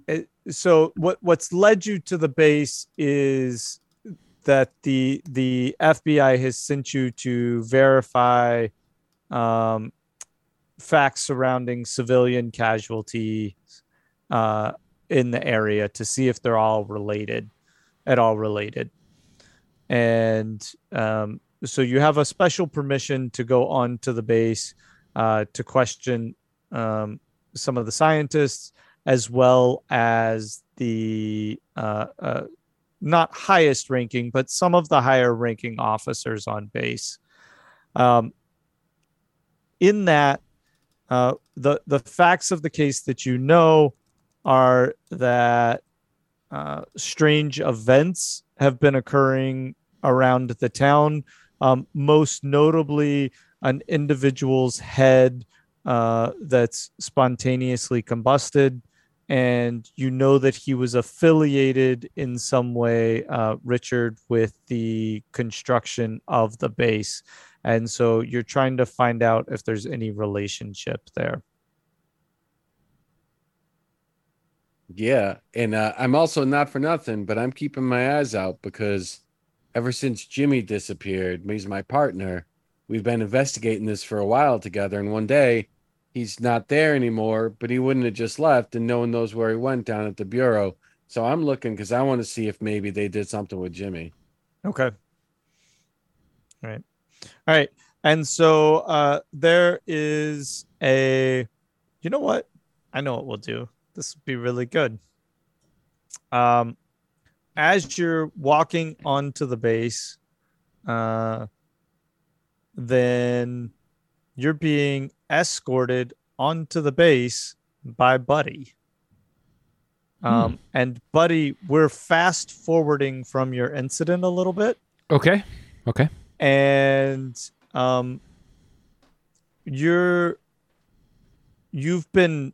it, so what what's led you to the base is that the the FBI has sent you to verify um facts surrounding civilian casualties uh in the area to see if they're all related at all related and um so you have a special permission to go on to the base uh, to question um, some of the scientists as well as the uh, uh, not highest ranking, but some of the higher ranking officers on base. Um, in that, uh, the the facts of the case that you know are that uh, strange events have been occurring around the town. Um, most notably, an individual's head uh, that's spontaneously combusted, and you know that he was affiliated in some way, uh, Richard, with the construction of the base. And so you're trying to find out if there's any relationship there. Yeah, and uh, I'm also not for nothing, but I'm keeping my eyes out because ever since Jimmy disappeared, he's my partner. We've been investigating this for a while together, and one day he's not there anymore, but he wouldn't have just left, and no one knows where he went down at the bureau. So I'm looking because I want to see if maybe they did something with Jimmy. Okay. All right. All right. And so uh there is a you know what? I know what we'll do. This would be really good. Um as you're walking onto the base, uh then you're being escorted onto the base by Buddy. Um, and Buddy, we're fast forwarding from your incident a little bit Okay. Okay. and um you're you've been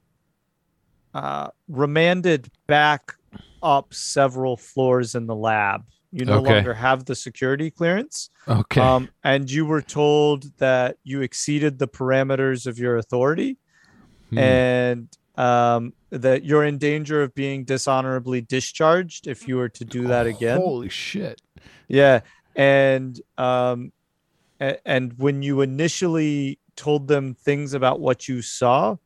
uh remanded back up several floors in the lab you no Okay. longer have the security clearance Okay. um and you were told that you exceeded the parameters of your authority Hmm. and um, that you're in danger of being dishonorably discharged if you were to do that again. Holy shit. Yeah, and um, a- and when you initially told them things about what you saw,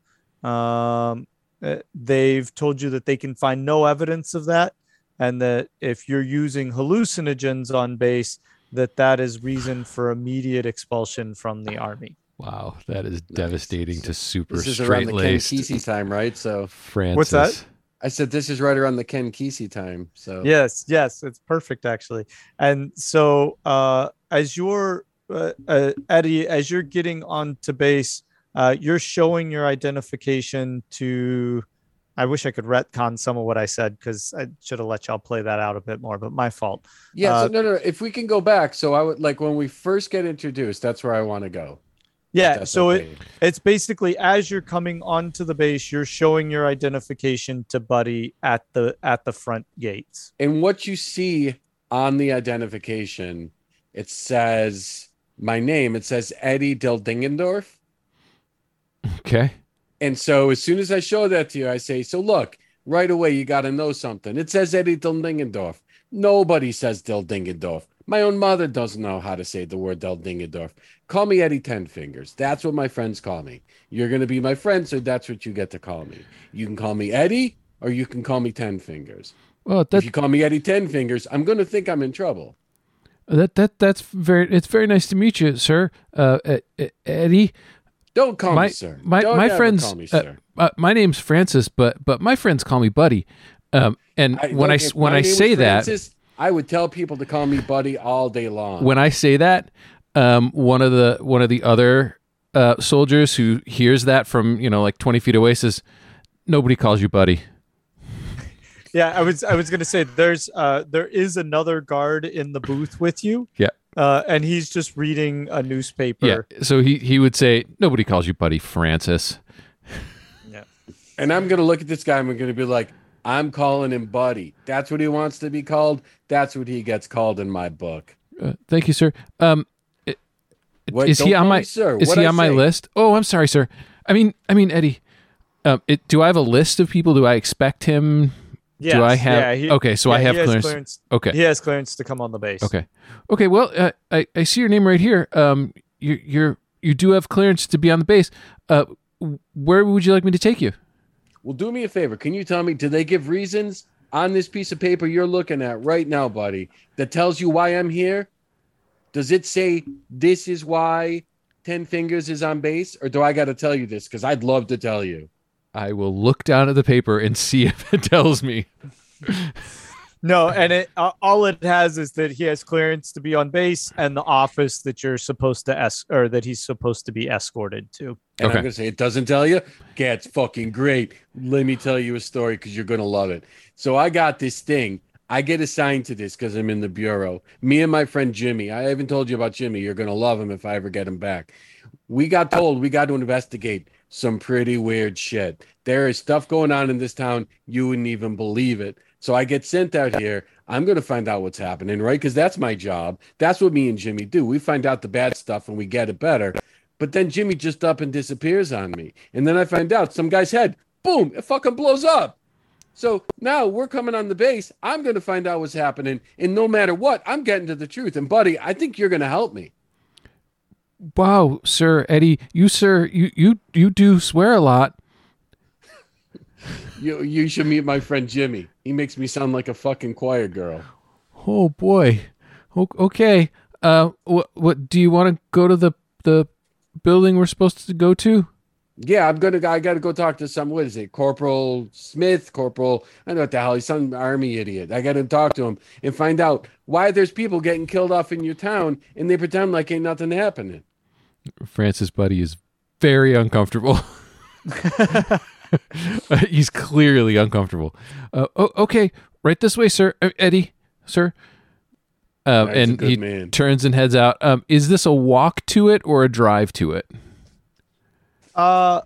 um, uh, they've told you that they can find no evidence of that, and that if you're using hallucinogens on base, that that is reason for immediate expulsion from the army. Wow, that is devastating to super This is around the Ken Kesey time, right? So Francis. What's that? I said this is right around the Ken Kesey time. So Yes, yes, it's perfect actually. And so, uh, as you're uh, uh, Eddie, as you're getting onto base, uh, you're showing your identification to. I wish I could retcon some of what I said because I should have let y'all play that out a bit more, but my fault. yeah, Uh, so no, no. If we can go back, so I would like when we first get introduced. That's where I want to go. Yeah, so it, it's basically as you're coming onto the base, you're showing your identification to Buddy at the at the front gates. and what you see on the identification, it says my name. It says Eddie Del Dingendorf. Okay. And so as soon as I show that to you, I say, so look, right away, you got to know something. It says Eddie Del Dingendorf. Nobody says Del Dingendorf. My own mother doesn't know how to say the word Del Dingendorf. Call me Eddie Ten Fingers. That's what my friends call me. You're going to be my friend, so that's what you get to call me. You can call me Eddie or you can call me Ten Fingers. Well, if you call me Eddie Ten Fingers, I'm going to think I'm in trouble. that that that's very it's very nice to meet you, sir. Uh, Eddie. Don't call my me sir. my Don't my ever friends. call me uh, sir. uh, my name's Francis, but but my friends call me Buddy. Um, and when I look, s- if when I name was say that I would tell people to call me Buddy all day long. when I say that, um, one of the one of the other uh, soldiers who hears that from you know like twenty feet away says, "Nobody calls you Buddy." Yeah, I was I was gonna say there's uh there is another guard in the booth with you. Yeah. Uh, and he's just reading a newspaper. Yeah. So he he would say, "Nobody calls you Buddy, Francis." Yeah. And I'm gonna look at this guy and I'm gonna be like, I'm calling him Buddy. That's what he wants to be called. That's what he gets called in my book. Uh, thank you, sir. Um, i- What- is he on my me sir. is What'd he I on my list? Oh, I'm sorry, sir. I mean, I mean, Eddie. Um, it, do I have a list of people? Do I expect him? Yes, do I have? yeah, he- okay, so I have clearance. clearance. Okay, He has clearance to come on the base. okay, okay. Well, uh, I I see your name right here. Um, you you're you do have clearance to be on the base. Uh, where would you like me to take you? Well, do me a favor. Can you tell me, do they give reasons on this piece of paper you're looking at right now, buddy, that tells you why I'm here? Does it say this is why Ten Fingers is on base? Or do I got to tell you this? Because I'd love to tell you. I will look down at the paper and see if it tells me. No, and it uh, all it has is that he has clearance to be on base and the office that you're supposed to es- or that he's supposed to be escorted to. And Okay. I'm gonna say it doesn't tell you. Okay, it's fucking great. Let me tell you a story because you're gonna love it. So I got this thing. I get assigned to this because I'm in the bureau. Me and my friend Jimmy. I haven't told you about Jimmy. You're gonna love him if I ever get him back. We got told we got to investigate some pretty weird shit. There is stuff going on in this town you wouldn't even believe it. So I get sent out here. I'm going to find out what's happening, right? Because that's my job. That's what me and Jimmy do. We find out the bad stuff and we get it better. But then Jimmy just up and disappears on me. And then I find out some guy's head, boom, it fucking blows up. So now we're coming on the base. I'm going to find out what's happening. And no matter what, I'm getting to the truth. And buddy, I think you're going to help me. Wow, sir, Eddie, you sir, you you you do swear a lot. You, you should meet my friend Jimmy. He makes me sound like a fucking choir girl. Oh boy. Okay. Uh, what what do you want to go to the the building we're supposed to go to? Yeah, I'm gonna. I gotta go talk to some. What is it, Corporal Smith? Corporal? I don't know what the hell. He's some army idiot. I gotta talk to him and find out why there's people getting killed off in your town, and they pretend like ain't nothing happening. Francis Buddy is very uncomfortable. He's clearly uncomfortable. Uh, oh, okay, right this way, sir. Uh, Eddie, sir. Uh, That's a and he man. turns and heads out. Um, is this a walk to it or a drive to it? Uh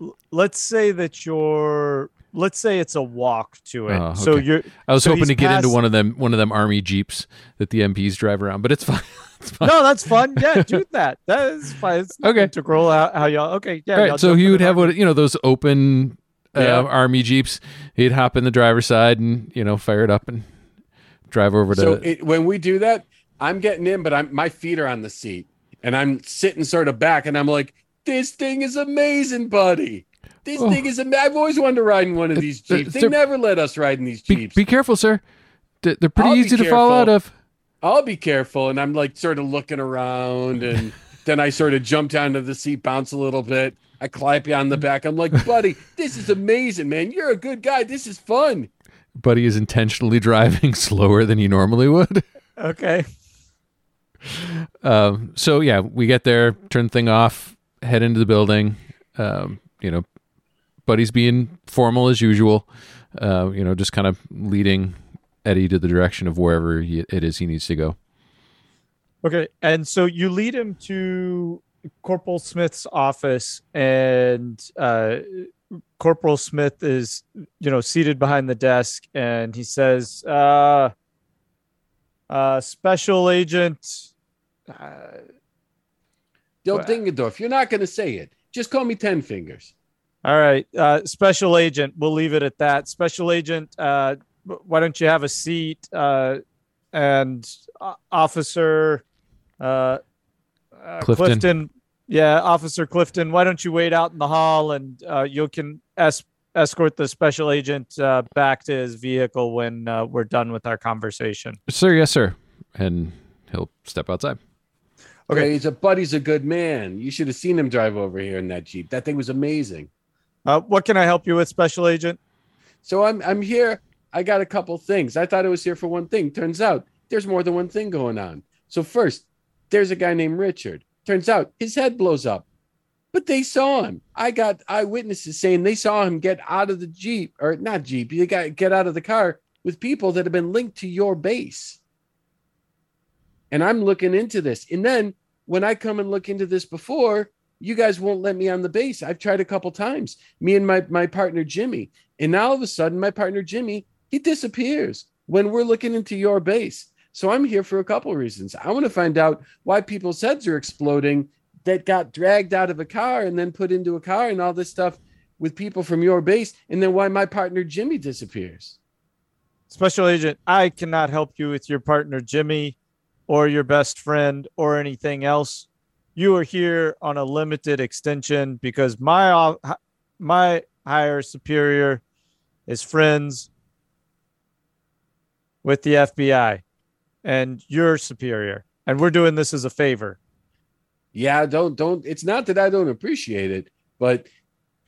l- let's say that you're let's say it's a walk to it. Oh, So you're I was So hoping to get into one of them one of them army jeeps that the MPs drive around, but it's fine. it's fine. No, that's fun. Yeah, do that. That is fine. It's not Okay. integral how, how y'all okay, yeah. All y'all right, so he would have what you know those open uh, Yeah. army jeeps. He'd hop in the driver's side and you know fire it up and drive over to. So it, when we do that, I'm getting in, but I'm my feet are on the seat, and I'm sitting sort of back, and I'm like, "This thing is amazing, buddy. This Oh. thing is. Am- I've always wanted to ride in one of these they're- jeeps. They they're- never let us ride in these jeeps. be careful, sir. Th- They're pretty I'll easy to fall out of. I'll be careful, and I'm like sort of looking around, and then I sort of jump down to the seat, bounce a little bit. I clap you on the back. I'm like, buddy, this is amazing, man. You're a good guy. This is fun. Buddy is intentionally driving slower than he normally would. Okay. Um, so yeah, we get there, turn the thing off, head into the building. Um, you know, Buddy's being formal as usual. Uh, you know, just kind of leading Eddie to the direction of wherever he, it is he needs to go. Okay. And so you lead him to Corporal Smith's office, and uh, Corporal Smith is, you know, seated behind the desk, and he says, uh, uh, Special Agent. Uh, Del Well- Dingendorf, you're not going to say it. Just call me Ten Fingers. All right, uh, special agent. We'll leave it at that. Special agent. Uh, why don't you have a seat? Uh, and uh, officer uh, uh, Clifton. Clifton. Yeah, Officer Clifton. Why don't you wait out in the hall and uh, you can es- escort the special agent uh, back to his vehicle when uh, we're done with our conversation. Sir, yes, sir. And he'll step outside. Okay. Okay, he's a buddy's a good man. You should have seen him drive over here in that Jeep. That thing was amazing. Uh, what can I help you with, special agent? So I'm I'm here. I got a couple things. I thought it was here for one thing. Turns out there's more than one thing going on. So first, there's a guy named Richard. Turns out his head blows up. But they saw him. I got eyewitnesses saying they saw him get out of the Jeep or not Jeep. He got get out of the car with people that have been linked to your base. And I'm looking into this. And then when I come and look into this before, you guys won't let me on the base. I've tried a couple times. Me and my my partner Jimmy. And now all of a sudden, my partner Jimmy, he disappears when we're looking into your base. So I'm here for a couple reasons. I want to find out why people's heads are exploding that got dragged out of a car and then put into a car and all this stuff with people from your base, and then why my partner Jimmy disappears. Special agent, I cannot help you with your partner Jimmy or your best friend or anything else. You are here on a limited extension because my my higher superior is friends with the FBI and your superior and we're doing this as a favor. Yeah, don't don't. It's not that I don't appreciate it, but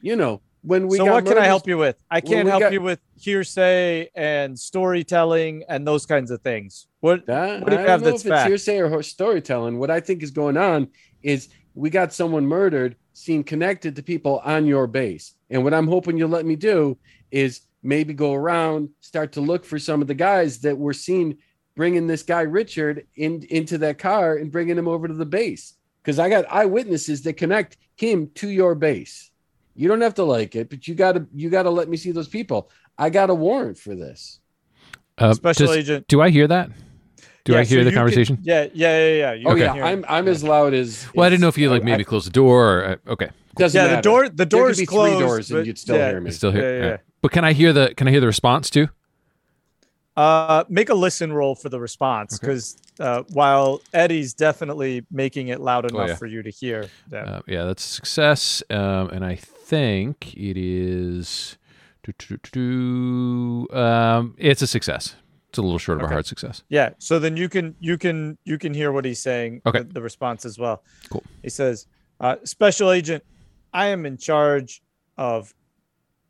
you know when we so what can I help you with? I can't help got- you with hearsay and storytelling and those kinds of things. What What do you I have that's if it's hearsay or storytelling. What I think is going on is we got someone murdered, seen connected to people on your base. And what I'm hoping you'll let me do is maybe go around, start to look for some of the guys that were seen bringing this guy Richard in into that car and bringing him over to the base. Because I got eyewitnesses that connect him to your base. You don't have to like it, but you gotta you gotta let me see those people. I got a warrant for this. Uh, special does- agent do I hear that? Do Yeah, I hear you the can- conversation? yeah, yeah, yeah, yeah. You Oh can yeah. I'm I'm as loud as. well, I didn't know if you like I- maybe close the door or uh, okay, Doesn't yeah, the door the There door is be three closed. doors and you'd still yeah. hear me. still here. Yeah, yeah, All right. But can I hear the can I hear the response too? Uh, make a listen roll for the response Okay. because uh, while Eddie's definitely making it loud Oh, enough yeah. for you to hear. Yeah. Uh, yeah, that's a success. Um, and I think it is. do, do, do, do, Um, it's a success. It's a little short of a hard success. Yeah. So then you can you can you can hear what he's saying. Okay. The, the response as well. Cool. He says, uh, "Special agent, I am in charge of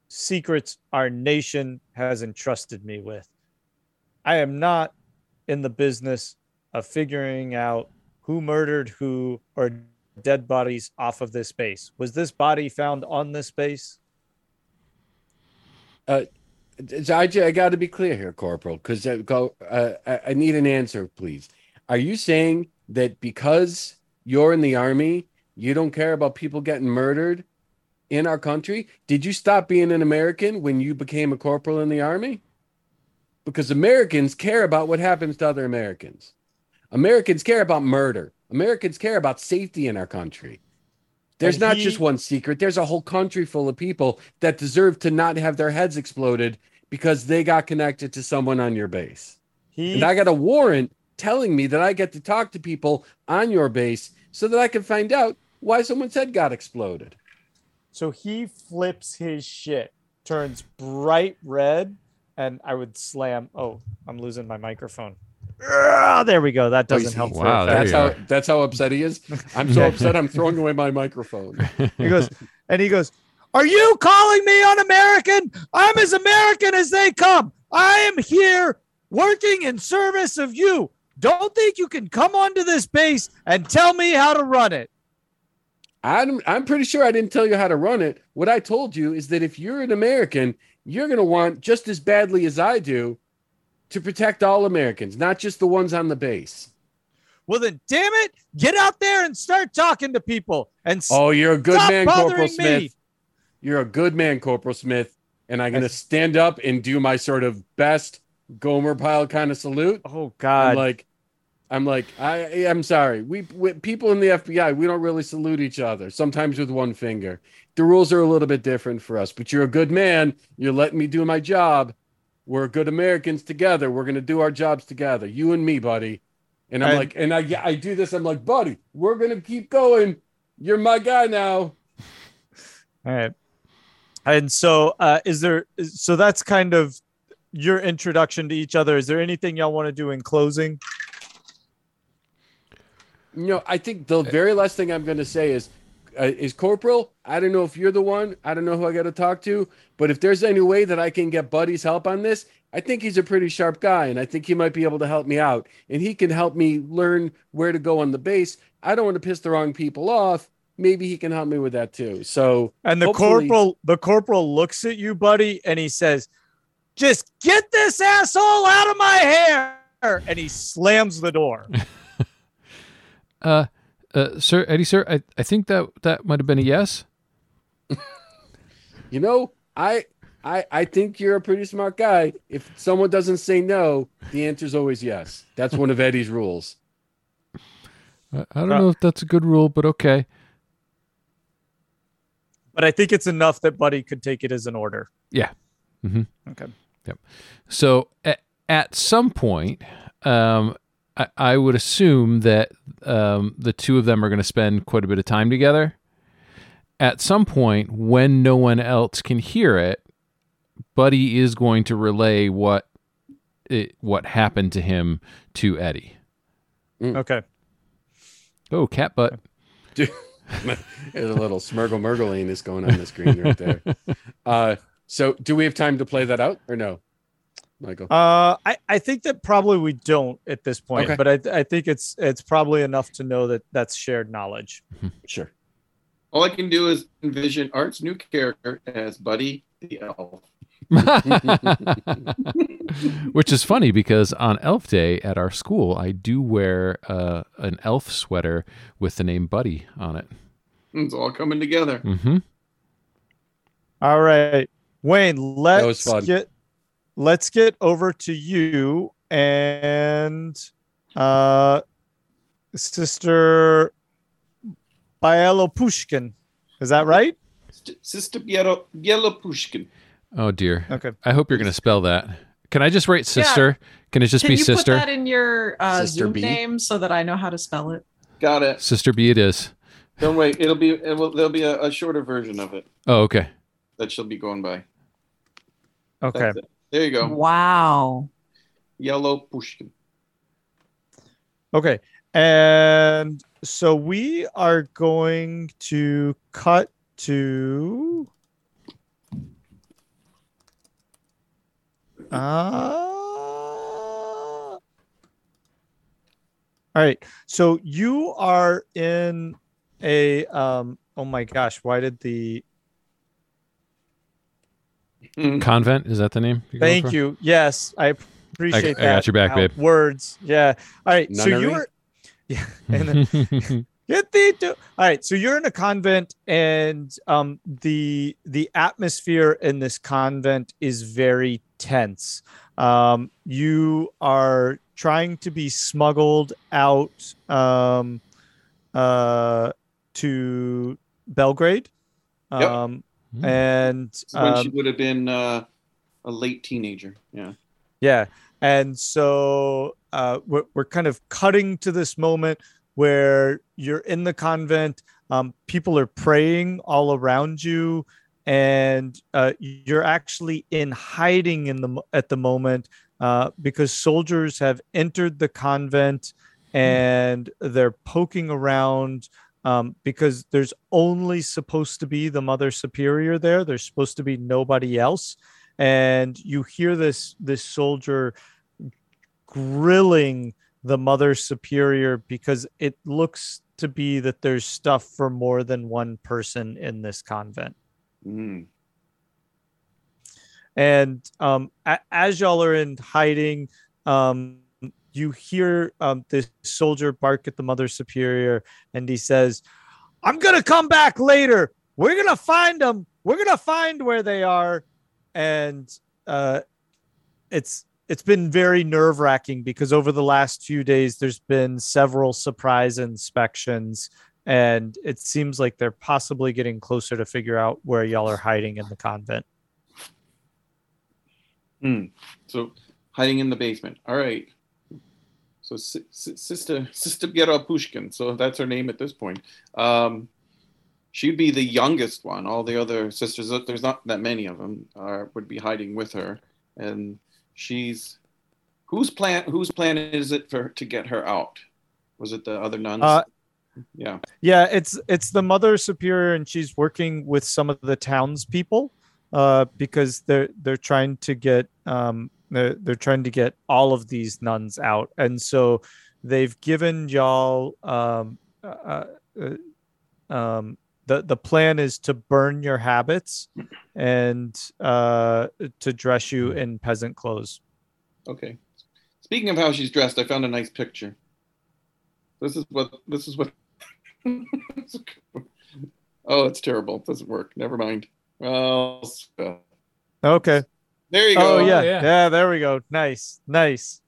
secrets our nation has entrusted me with. I am not in the business of figuring out who murdered who or dead bodies off of this base. Was this body found on this base? I, I got to be clear here, Corporal, because uh, I I need an answer, please. Are you saying that because you're in the army, you don't care about people getting murdered in our country? Did you stop being an American when you became a corporal in the army? Because Americans care about what happens to other Americans. Americans care about murder. Americans care about safety in our country. There's And not he- just one secret. There's a whole country full of people that deserve to not have their heads exploded because they got connected to someone on your base. He And I got a warrant telling me that I get to talk to people on your base so that I can find out why someone's head got exploded. So he flips his shit, turns bright red, and I would slam. Oh, I'm losing my microphone. Ah, there we go. That Oh, doesn't see? help. Wow. That's how are. that's how upset he is. I'm so upset I'm throwing away my microphone. He goes, and he goes, Are you calling me un-American? I'm as American as they come. I am here working in service of you. Don't think you can come onto this base and tell me how to run it. I'm I'm pretty sure I didn't tell you how to run it. What I told you is that if you're an American, you're going to want just as badly as I do to protect all Americans, not just the ones on the base. Well, then, damn it, get out there and start talking to people and Oh, you're a good man, Corporal Smith. me. You're a good man, Corporal Smith. And I'm going to stand up and do my sort of best Gomer Pyle kind of salute. Oh I'm God! like, I'm like, I, I'm sorry. We, we people in the FBI, we don't really salute each other. Sometimes with one finger. The rules are a little bit different for us. But you're a good man. You're letting me do my job. We're good Americans together. We're gonna do our jobs together. You and me, buddy. And I'm like, and I, I do this. I'm like, buddy, we're gonna keep going. You're my guy now. All right. And so, uh, is there? So that's kind of your introduction to each other. Is there anything y'all want to do in closing? You know, I think the very last thing I'm going to say is, uh, is Corporal. I don't know if you're the one. I don't know who I got to talk to. But if there's any way that I can get Buddy's help on this, I think he's a pretty sharp guy, and I think he might be able to help me out. And he can help me learn where to go on the base. I don't want to piss the wrong people off. Maybe he can help me with that too. So And the Hopefully- corporal, the corporal looks at you, buddy, and he says, "Just get this asshole out of my hair!" And he slams the door. Uh, uh, sir, Eddie, sir, I, I think that that might have been a yes. you know, I. I, I think you're a pretty smart guy. If someone doesn't say no, the answer's always yes. That's one of Eddie's rules. I, I don't Uh, know if that's a good rule, but okay. But I think it's enough that Buddy could take it as an order. Yeah. Mm-hmm. Okay. Yep. So at, at some point, um, I, I would assume that um, the two of them are going to spend quite a bit of time together. At some point, when no one else can hear it, Buddy is going to relay what it, what happened to him to Eddie. Okay. Oh, cat butt. There's a little smirgle smurgle murgliness going on the screen right there. Uh, so, do we have time to play that out or no, Michael? Uh, I, I think that probably we don't at this point, Okay. but I, I think it's it's probably enough to know that that's shared knowledge. Sure. All I can do is envision Art's new character as Buddy the Elf. Which is funny because on Elf Day at our school, I do wear uh, an elf sweater with the name Buddy on it. It's all coming together. hmm All right, Wayne, let's get let's get over to you and uh, Sister Bielo Pushkin. Is that right? Sister Bielo, Bielo Pushkin. Oh dear. Okay. I hope you're going to spell that. Can I just write sister? Can it just Can be you sister? put that in your uh, Sister Zoom B? name so that I know how to spell it? Got it. Sister B it is. Don't wait. It'll be. It will, there'll be a, a shorter version of it Oh, okay. that she'll be going by. Okay. That's it. There you go. Wow. Yellow Pushkin. Okay. And so we are going to cut to uh, all right. So you are in a um oh my gosh, why did the Convent is that the name? you're Thank you. Yes, I appreciate I that. got your back, Now, babe. Words. Yeah. All right. so you were Yeah. And then Get thee to all right. So you're in a convent, and um, the the atmosphere in this convent is very tense. Um, you are trying to be smuggled out um, uh, to Belgrade. Yep. Um, Hmm. and So when she um, would have been uh, a late teenager. Yeah. Yeah. And so uh, we're, we're kind of cutting to this moment where you're in the convent, um, people are praying all around you, and uh, you're actually in hiding in the at the moment uh, because soldiers have entered the convent and they're poking around um, because there's only supposed to be the mother superior there. There's supposed to be nobody else and you hear this this soldier grilling the mother superior because it looks to be that there's stuff for more than one person in this convent Mm. and um, a- as y'all are in hiding um, you hear um, this soldier bark at the mother superior and he says i'm gonna come back later we're gonna find them we're gonna find where they are and uh, it's it's been very nerve wracking because over the last few days there's been several surprise inspections and it seems like they're possibly getting closer to figure out where y'all are hiding in the convent Hmm. So hiding in the basement. All right. So Si- Si- sister sister Biera Pushkin. So that's her name at this point. Um, she'd be the youngest one. All the other sisters, there's not that many of them, are would be hiding with her, and she's whose plan? Whose plan is it for to get her out? Was it the other nuns? Uh, yeah. Yeah, it's it's the mother superior, and she's working with some of the townspeople uh, because they're they're trying to get um, they're, they're trying to get all of these nuns out, and so they've given y'all um, uh, uh, um, the the plan is to burn your habits and uh, to dress you in peasant clothes. Okay. Speaking of how she's dressed, I found a nice picture. This is what this is what Oh, it's terrible. It doesn't work. Never mind. Uh, Okay. There you go. Oh yeah. yeah. yeah, There we go. Nice, nice.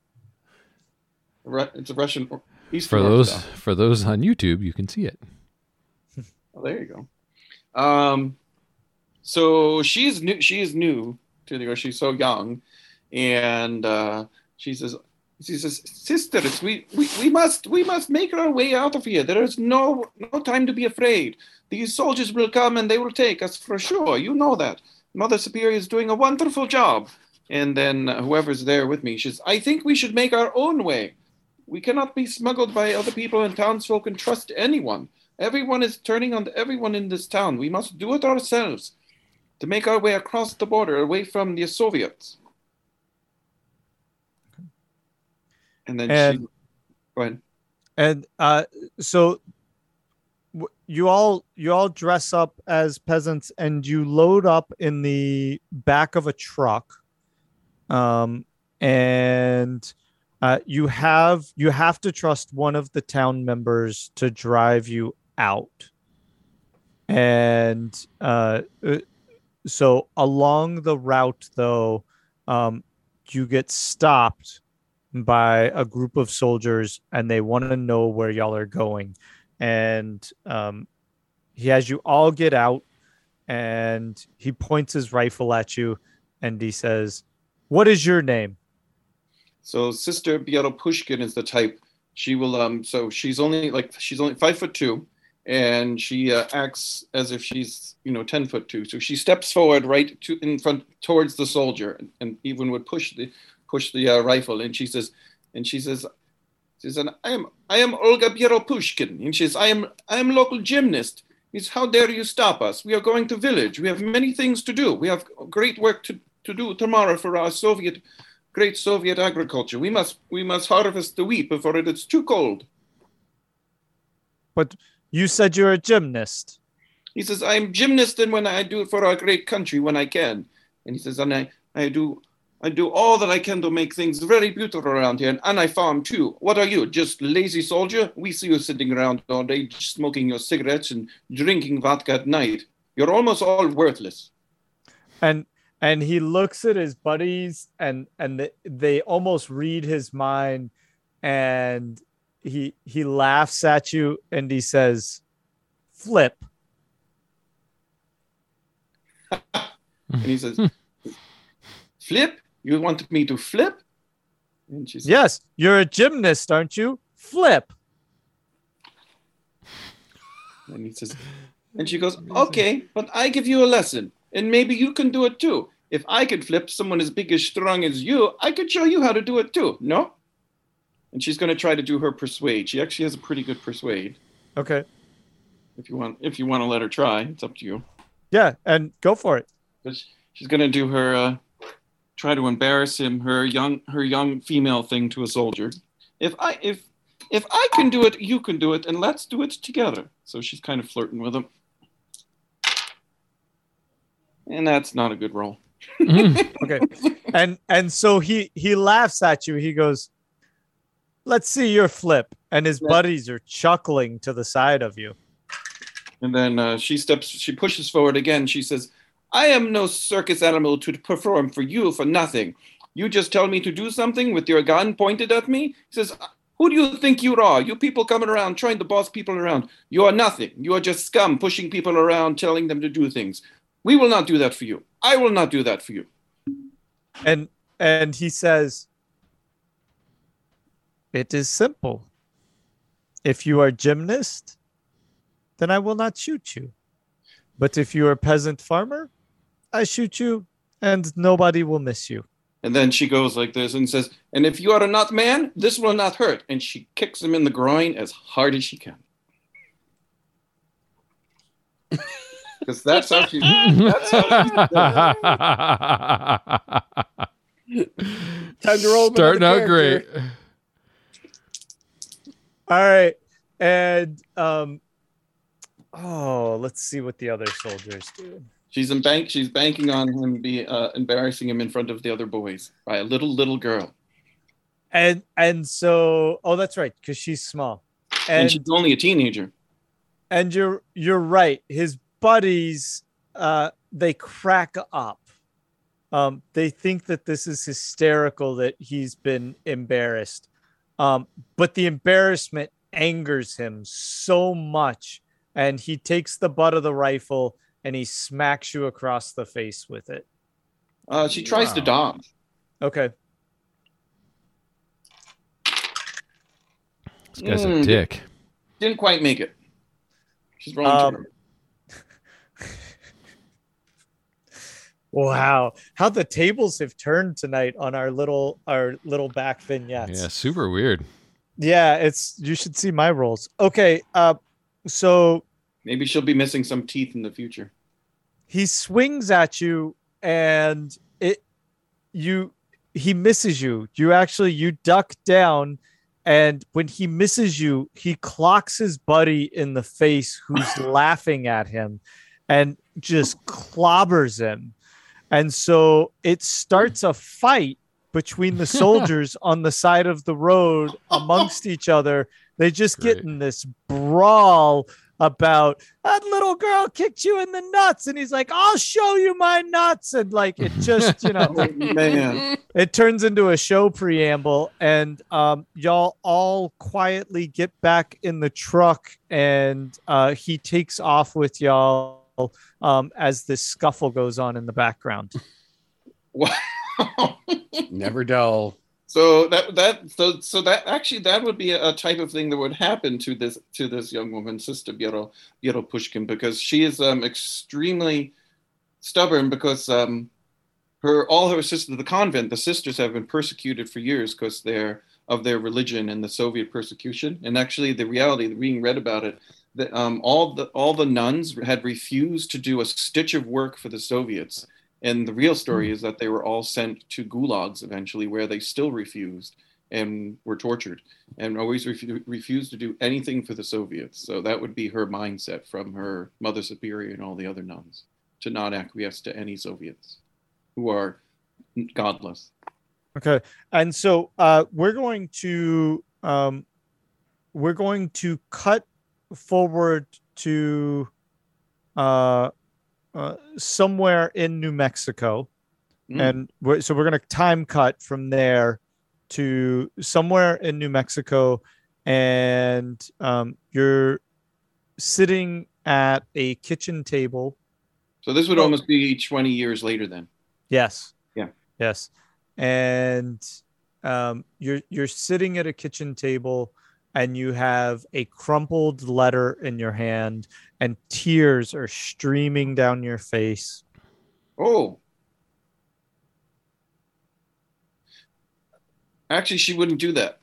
It's a Russian Eastern For those Orthodox. for those on YouTube, you can see it. Oh, there you go. Um, so she's new. She is new to the. Or she's so young, and uh, she says, "She says, sisters, we, we we must we must make our way out of here. There is no no time to be afraid. These soldiers will come and they will take us for sure. You know that. Mother Superior is doing a wonderful job." And then uh, whoever's there with me, she says, "I think we should make our own way. We cannot be smuggled by other people and townsfolk and trust anyone." Everyone is turning on everyone in this town. We must do it ourselves to make our way across the border away from the Soviets. And then And- she, go ahead. and uh so you all you all dress up as peasants and you load up in the back of a truck um and uh you have you have to trust one of the town members to drive you out. And uh uh, so along the route though um you get stopped by a group of soldiers and they want to know where y'all are going and um, he has you all get out and he points his rifle at you and he says what is your name So Sister Bielo Pushkin is the type. She will um. So she's only like she's only five foot two, and she uh, acts as if she's you know ten foot two. So she steps forward right to in front towards the soldier, and, and even would push the push the uh, rifle. And she says, and she says, she says, I am I am Olga Bielo Pushkin. And she says, I am I am local gymnast. He says, how dare you stop us? We are going to village. We have many things to do. We have great work to, to do tomorrow for our Soviet great Soviet agriculture. We must we must harvest the wheat before it. it is too cold. but you said you're a gymnast He says, I'm gymnast and when I do it for our great country when I can. And he says, and I, I do I do all that I can to make things very beautiful around here. And, and I farm too. What are you? Just lazy soldier? We see you sitting around all day smoking your cigarettes and drinking vodka at night. You're almost all worthless. and and he looks at his buddies and and they, they almost read his mind and he he laughs at you and he says flip and he says, "Flip? You want me to flip?" And she says, Yes, you're a gymnast, aren't you? Flip. And he says, and she goes, "Okay, but I give you a lesson, and maybe you can do it too. If I could flip someone as big as strong as you, I could show you how to do it too. No?" And she's going to try to do her persuade. She actually has a pretty good persuade. Okay. If you want, if you want to let her try, it's up to you. Yeah, and go for it. But she's going to do her uh, try to embarrass him, her young her young female thing to a soldier. If I if if I can do it, you can do it, and let's do it together. So she's kind of flirting with him. And that's not a good roll. Okay. and and so he he laughs at you. He goes, "Let's see your flip." And his Yeah. buddies are chuckling to the side of you. And then uh, she steps, she pushes forward again. She says, I am no circus animal to perform for you for nothing. You just tell me to do something with your gun pointed at me. He says, Who do you think you are? You people coming around trying to boss people around. You are nothing. You are just scum pushing people around, telling them to do things. We will not do that for you. I will not do that for you. And and he says, "It is simple. If you are gymnast, then I will not shoot you. But if you are a peasant farmer, I shoot you and nobody will miss you." And then she goes like this and says, And if you are not man, this will not hurt. And she kicks him in the groin as hard as she can. Because that's how she that's how Time to roll. Starting out great. All right. And um oh, let's see what the other soldiers do. She's in bank she's banking on him be uh, embarrassing him in front of the other boys by a little little girl. And and so oh that's right, because she's small. And, And she's only a teenager. and you're you're right. His buddies uh they crack up. Um they think that this is hysterical that he's been embarrassed. Um but the embarrassment angers him so much and he takes the butt of the rifle and he smacks you across the face with it. Uh, she tries to Wow. dodge. Okay. This guy's a Mm. dick. Didn't quite make it. She's rolling Um. Wow. How the tables have turned tonight on our little our little back vignettes. Yeah, super weird. Yeah, it's you should see my rolls. Okay, uh so Maybe she'll be missing some teeth in the future. He swings at you and it you he misses you. You actually you duck down and when he misses you, he clocks his buddy in the face who's laughing at him and just clobbers him. And so it starts a fight between the soldiers on the side of the road amongst each other. They just get in this brawl about that little girl kicked you in the nuts. And he's like, I'll show you my nuts. And like it just, you know, Oh, man. it turns into a show preamble and um, y'all all quietly get back in the truck and uh, he takes off with y'all um, as this scuffle goes on in the background Wow. Never dull. So that that so so that actually that would be a, type of thing that would happen to this to this young woman, Sister Biero Biero Pushkin, because she is um extremely stubborn because um her all her sisters the convent the sisters have been persecuted for years because they're of their religion and the Soviet persecution. And actually the reality being read about it that um all the all the nuns had refused to do a stitch of work for the Soviets and the real story is that they were all sent to gulags eventually, where they still refused and were tortured and always refu- refused to do anything for the Soviets. So that would be her mindset from her Mother Superior and all the other nuns to not acquiesce to any Soviets who are godless. okay and so uh, we're going to um, we're going to cut forward to uh, uh, somewhere in new mexico Mm. and we're, so we're going to time cut from there to somewhere in New Mexico, and um, you're sitting at a kitchen table. So this would almost be 20 years later then. Yes. Yeah. Yes. And um, you're you're sitting at a kitchen table and you have a crumpled letter in your hand and tears are streaming down your face. Oh. Actually, she wouldn't do that.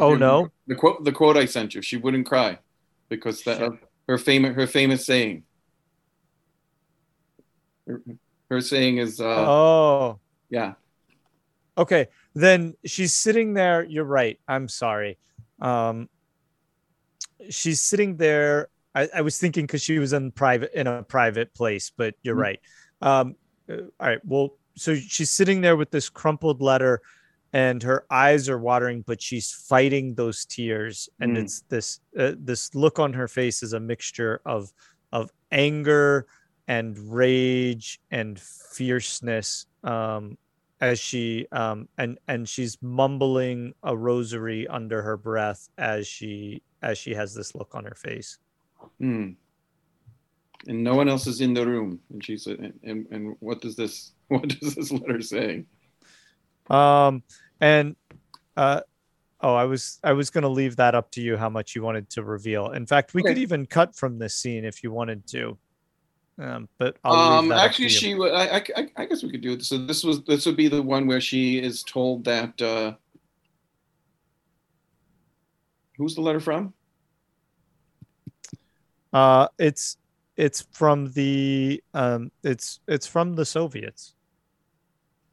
Oh no. The quote the quote I sent you, she wouldn't cry because that her famous her famous saying. Her, her saying is uh oh. yeah. Okay. Then she's sitting there. You're right. I'm sorry. Um, she's sitting there. I, I was thinking because she was in private in a private place, but you're Mhm. right. Um, uh, all right. Well, so she's sitting there with this crumpled letter, and her eyes are watering, but she's fighting those tears, and Mm. it's this uh, this look on her face is a mixture of of anger and rage and fierceness. Um, as she um and and she's mumbling a rosary under her breath as she as she has this look on her face Hmm. And no one else is in the room. And she said, and, and, and what does this what does this letter say? um and uh oh i was i was going to leave that up to you how much you wanted to reveal in fact we could even cut from this scene if you wanted to um but um that up to actually she wa- I, I I- guess we could do it. So this was this would be the one where she is told that uh who's the letter from? uh it's it's from the um it's it's from the soviets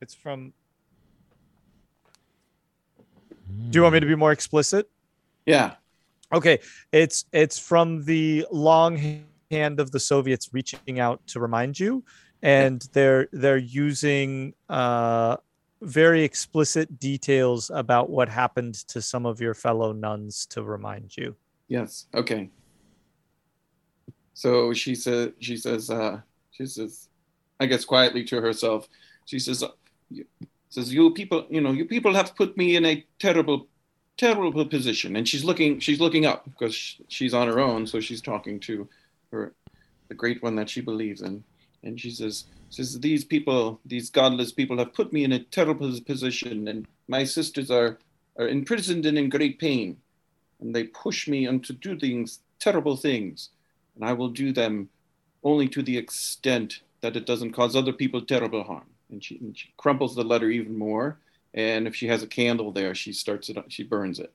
it's from do you want me to be more explicit Yeah. Okay, it's it's from the long hand of the Soviets reaching out to remind you, and they're they're using uh, very explicit details about what happened to some of your fellow nuns to remind you. Yes. Okay. So she says she says uh she says I guess quietly to herself. She says you- says you people you know you people have put me in a terrible terrible position and she's looking she's looking up because she's on her own so she's talking to her the great one that she believes in. And she says says these people these godless people have put me in a terrible position and my sisters are are imprisoned and in great pain. And they push me on to do things terrible things. And i will do them only to the extent that it doesn't cause other people terrible harm. And she, and she crumples the letter even more. And if she has a candle there she starts it she burns it.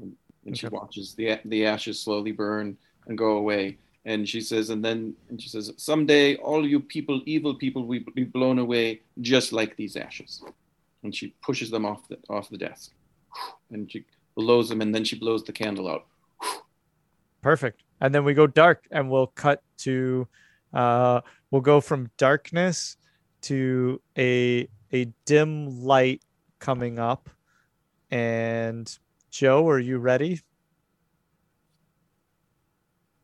And, and she watches the the ashes slowly burn and go away and she says and then and she says someday all you people evil people will be blown away just like these ashes and she pushes them off the off the desk and she blows them and then she blows the candle out Perfect. And then we go dark, and we'll cut to, uh, we'll go from darkness to a a dim light coming up. And Joe, are you ready?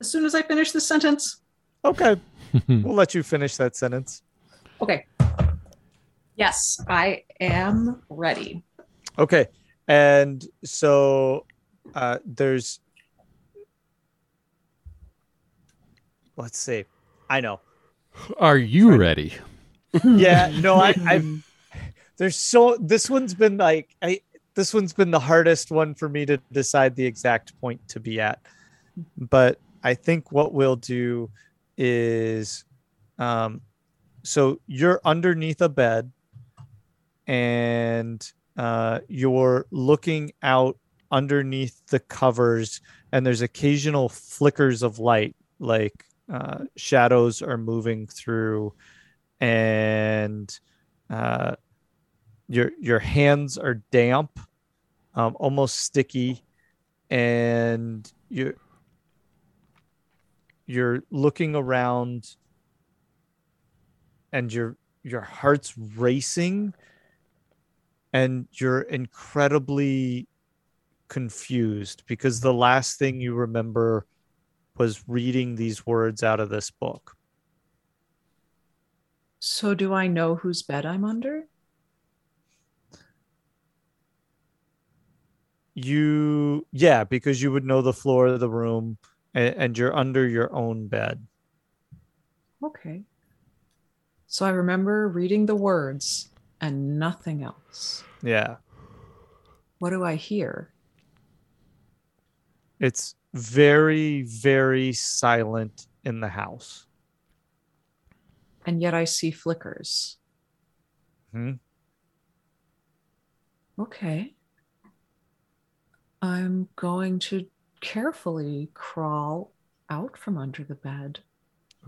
As soon as I finish this sentence. Okay, we'll let you finish that sentence. Okay. Yes, I am ready. Okay, and so uh, there's, let's see, I know. Are you ready? Yeah, no, I, I've there's so this one's been like I this one's been the hardest one for me to decide the exact point to be at. But I think what we'll do is um so you're underneath a bed and uh you're looking out underneath the covers and there's occasional flickers of light like uh shadows are moving through and uh, your your hands are damp, um, almost sticky, and you you're looking around, and your your heart's racing, and you're incredibly confused because the last thing you remember was reading these words out of this book. So, do I know whose bed I'm under? you yeah because you would know the floor of the room and, and you're under your own bed Okay. So I remember reading the words and nothing else. Yeah. What do I hear? It's very, very silent in the house. And yet I see flickers. Hmm. Okay. I'm going to carefully crawl out from under the bed.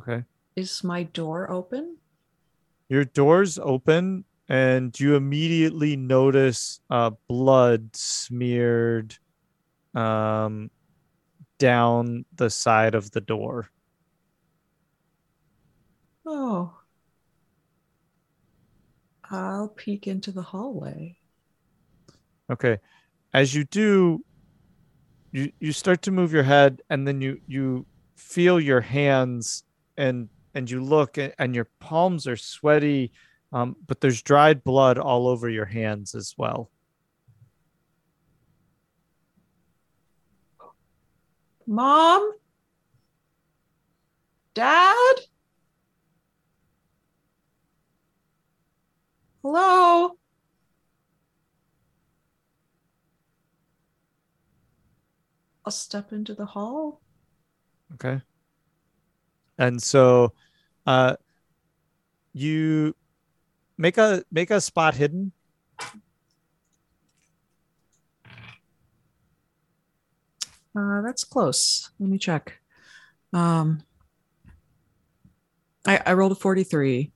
Okay. Is my door open? Your door's open, and you immediately notice uh, blood smeared um, down the side of the door. Oh. I'll peek into the hallway. Okay. As you do, you you start to move your head, and then you you feel your hands, and and you look, a- and your palms are sweaty, um, but there's dried blood all over your hands as well. Mom? Dad? Hello? I'll step into the hall. Okay. And so, uh, you make a make a spot hidden. Uh, that's close. Let me check. Um, I, I rolled a 43.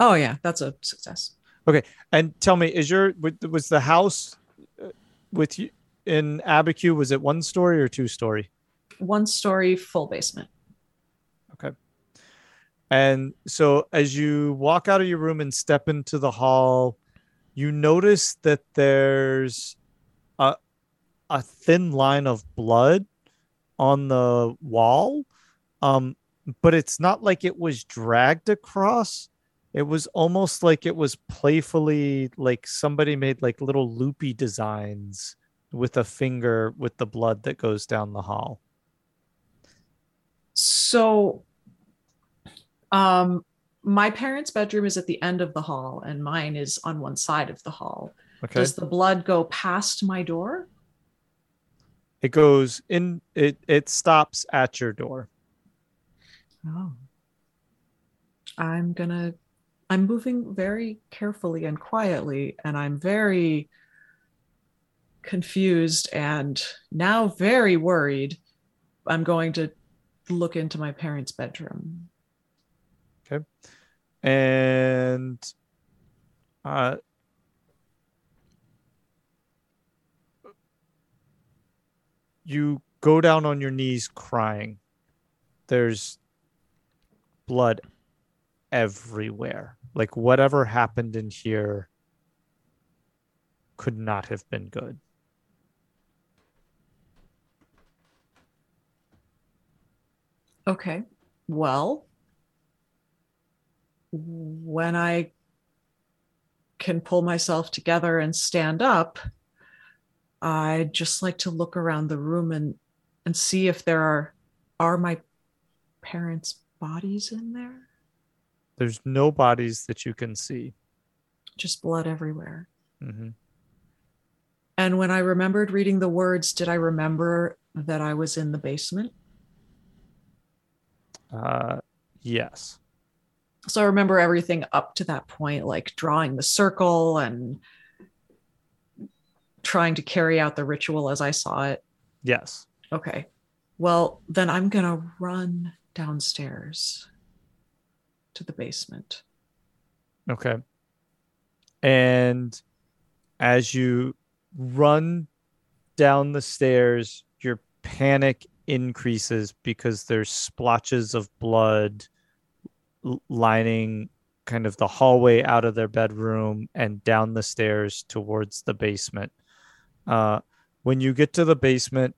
Oh, yeah, that's a success. Okay, and tell me, is your wa- was the house uh, with you in Abiquiu? Was it one story or two story? One story, full basement. Okay. And so as you walk out of your room and step into the hall, you notice that there's a a thin line of blood on the wall. Um, but it's not like it was dragged across. It was almost like it was playfully like somebody made like little loopy designs with a finger with the blood that goes down the hall. So, um, my parents' bedroom is at the end of the hall, and mine is on one side of the hall. Okay. Does the blood go past my door? it goes in it it stops at your door. Oh. I'm gonna, I'm moving very carefully and quietly, and I'm very confused and now very worried. I'm going to look into my parents' bedroom. Okay. And uh you go down on your knees crying there's blood everywhere like whatever happened in here could not have been good Okay. Well, when I can pull myself together and stand up, I'd just like to look around the room and and see if there are are my parents' bodies in there. there's no bodies that you can see Just blood everywhere. hmm And when I remembered reading the words, did I remember that I was in the basement? Uh yes So I remember everything up to that point, like drawing the circle and trying to carry out the ritual as I saw it. yes Okay. Well, then I'm going to run downstairs to the basement. Okay. And as you run down the stairs, your panic increases because there's splotches of blood lining kind of the hallway out of their bedroom and down the stairs towards the basement. Uh, when you get to the basement,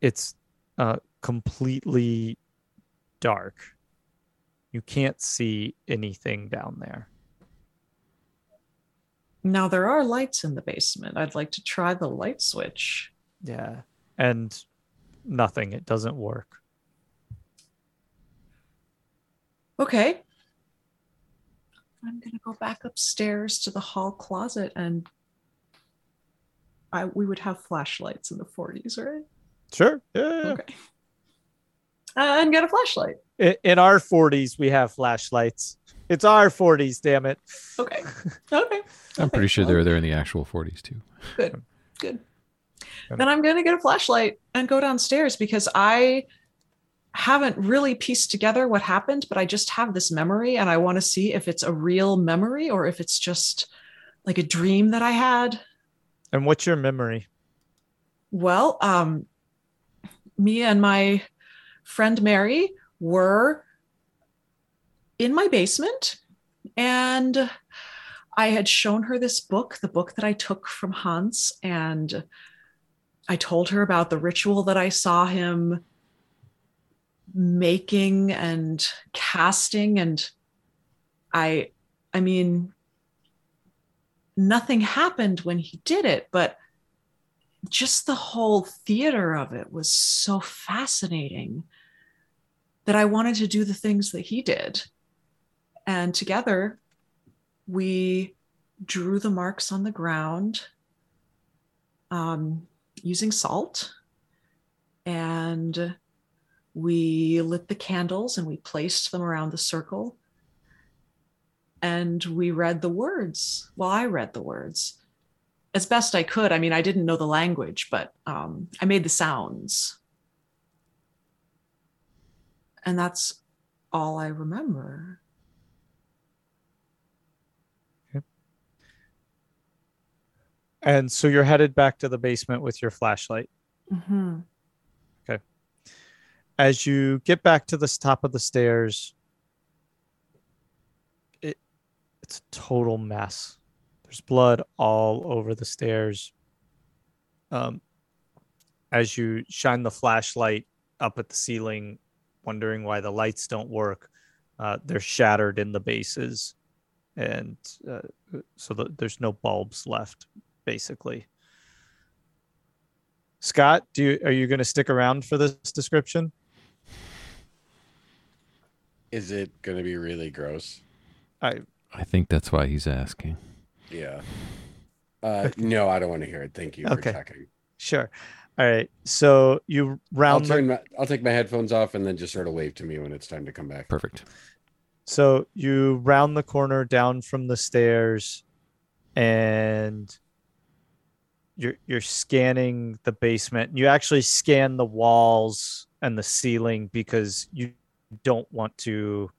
it's uh, completely dark. You can't see anything down there. Now, there are lights in the basement. I'd like to try the light switch. Yeah. And nothing. It doesn't work. Okay. I'm gonna go back upstairs to the hall closet and I we would have flashlights in the 40s, right? Sure. Yeah. yeah. Okay. Uh, and get a flashlight. In, in our 40s, we have flashlights. It's our 40s, damn it. Okay. Okay. I'm Okay. pretty sure they were there in the actual 40s too. Good. Good. Then I'm going to get a flashlight and go downstairs because I haven't really pieced together what happened, but I just have this memory and I want to see if it's a real memory or if it's just like a dream that I had. And what's your memory? Well, um, me and my friend Mary were in my basement and I had shown her this book, the book that I took from Hans, and I told her about the ritual that I saw him making and casting and I I mean nothing happened when he did it, but just the whole theater of it was so fascinating that I wanted to do the things that he did. And together we drew the marks on the ground um, using salt. And we lit the candles and we placed them around the circle. And we read the words. Well, I read the words as best I could. I mean, I didn't know the language, but um, I made the sounds. And that's all I remember. And so you're headed back to the basement with your flashlight. Mhm. Okay. As you get back to the top of the stairs, it it's a total mess. There's blood all over the stairs. Um, as you shine the flashlight up at the ceiling, wondering why the lights don't work, uh, they're shattered in the bases, and uh, so the, there's no bulbs left, basically. Scott, do you, are you going to stick around for this description? Is it going to be really gross? I I think that's why he's asking. Yeah. Uh, no, I don't want to hear it. Thank you for checking. sure. All right. So you round. I'll round the, turn. My, I'll take my headphones off and then just sort of wave to me when it's time to come back. Perfect. so you round the corner down from the stairs, and you're you're scanning the basement. You actually scan the walls and the ceiling because you don't want to.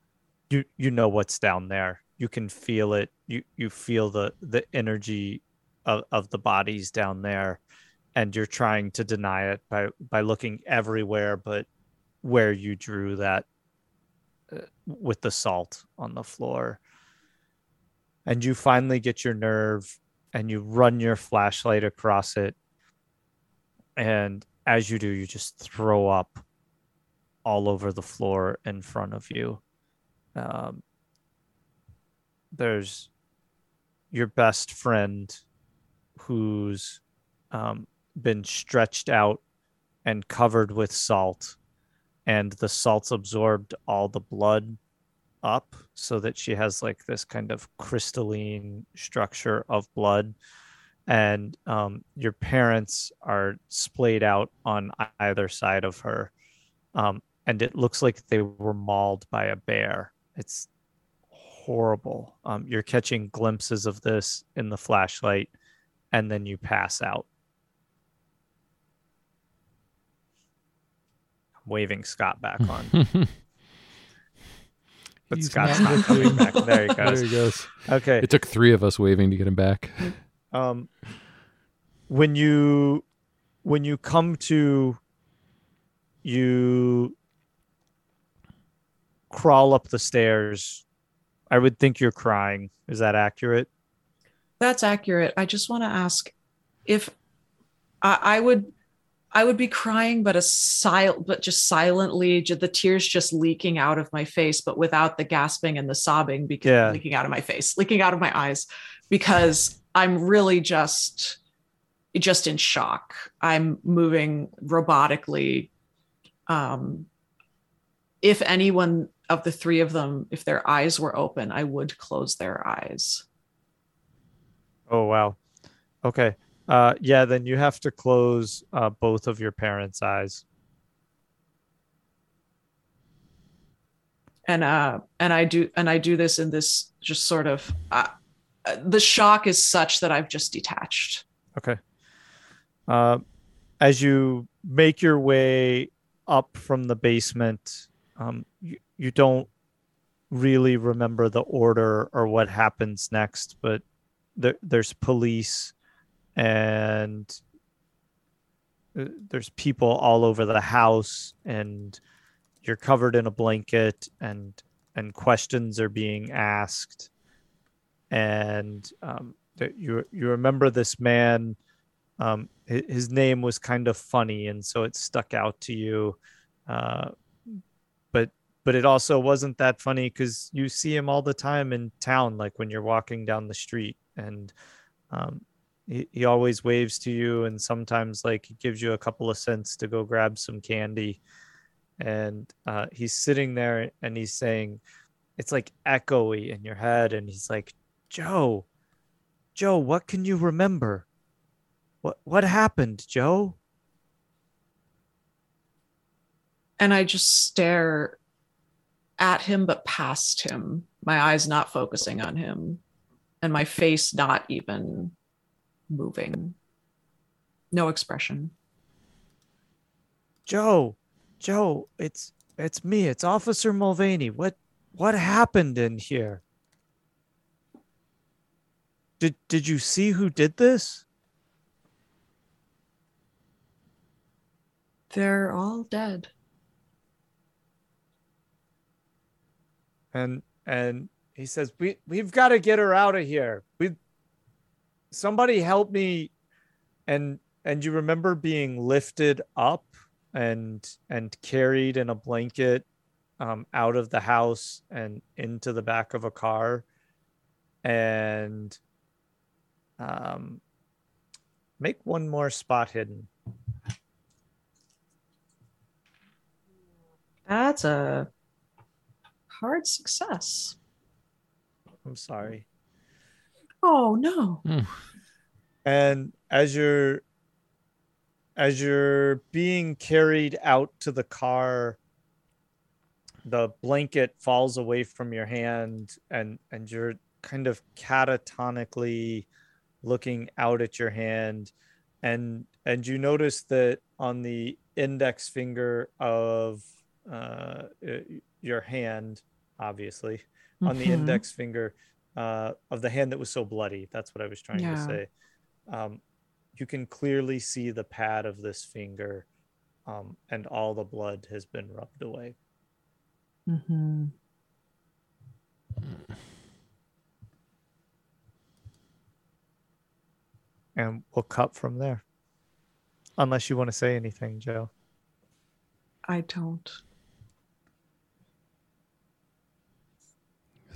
You you know what's down there. You can feel it. You you feel the the energy of, of the bodies down there and you're trying to deny it by by looking everywhere but where you drew that uh, with the salt on the floor and you finally get your nerve and you run your flashlight across it and as you do you just throw up all over the floor in front of you. Um, there's your best friend who's um, been stretched out and covered with salt, and the salt's absorbed all the blood up so that she has like this kind of crystalline structure of blood. And um, your parents are splayed out on either side of her. Um, and it looks like they were mauled by a bear. It's horrible. Um, you're catching glimpses of this in the flashlight, and then you pass out. I'm waving Scott back on, but He's Scott's not not coming back. There he there goes. he goes. Okay. It took three of us waving to get him back. um when you when you come to you crawl up the stairs i would think you're crying is that accurate That's accurate. I just want to ask if I, I would I would be crying, but a sil- but just silently, ju- the tears just leaking out of my face, but without the gasping and the sobbing because Yeah. leaking out of my face, leaking out of my eyes, because I'm really just just in shock. I'm moving robotically. Um, if anyone of the three of them, if their eyes were open, I would close their eyes. Oh wow. Okay. Uh yeah, then you have to close uh both of your parents' eyes. And uh and I do and I do this in this just sort of uh, the shock is such that I've just detached. Okay. Uh as you make your way up from the basement, um you, you don't really remember the order or what happens next, but there, there's police and uh, there's people all over the house and you're covered in a blanket and and questions are being asked. And um, you you remember this man um, hi- his name was kind of funny and so it stuck out to you uh, but but it also wasn't that funny because you see him all the time in town like when you're walking down the street and um, he, he always waves to you and sometimes like he gives you a couple of cents to go grab some candy. And uh, he's sitting there and he's saying it's like echoey in your head and he's like joe joe what can you remember? What what happened joe? And I just stare at him, but past him, my eyes not focusing on him, and my face not even moving. No expression. joe joe it's it's me it's officer mulvaney what what happened in here did did you see who did this They're all dead. and and he says we we've got to get her out of here we somebody help me and and you remember being lifted up and and carried in a blanket um, out of the house and into the back of a car. And um make one more spot hidden. That's a hard success. i'm sorry Oh no. and as you're as you're being carried out to the car the blanket falls away from your hand and and you're kind of catatonically looking out at your hand and and you notice that on the index finger of uh, your hand obviously on the Mhm. index finger uh, of the hand that was so bloody. That's what I was trying to say. Um, you can clearly see the pad of this finger, um, and all the blood has been rubbed away. Mhm. And we'll cut from there. Unless you want to say anything, Joe. I don't.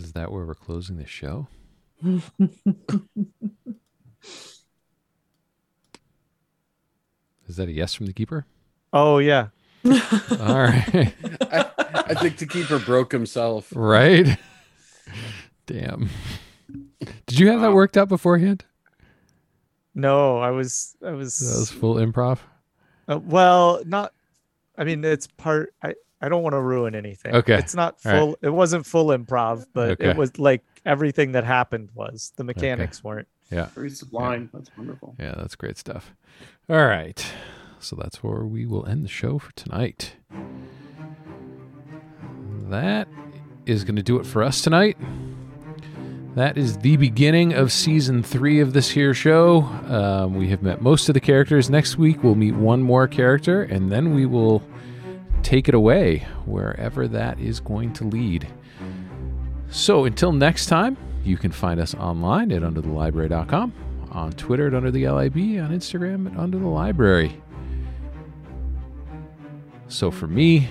Is that where we're closing the show? Is that a yes from the keeper? Oh yeah. All right. I, I think the keeper broke himself. right? Damn. Did you have that worked out beforehand? No, I was I was, That was full improv. uh, well, not I mean it's part I I don't want to ruin anything. Okay. It's not All right. full it wasn't full improv, but Okay. it was like everything that happened was. The mechanics weren't. Yeah. Very sublime. That's wonderful. Yeah, that's great stuff. All right. So that's where we will end the show for tonight. That is going to do it for us tonight. That is the beginning of season three of this here show. Um, we have met most of the characters. Next week, we'll meet one more character, and then we will take it away wherever that is going to lead. So until next time, you can find us online at underthelibrary.com, on Twitter at Under the LIB, on Instagram at Under the Library. So for me,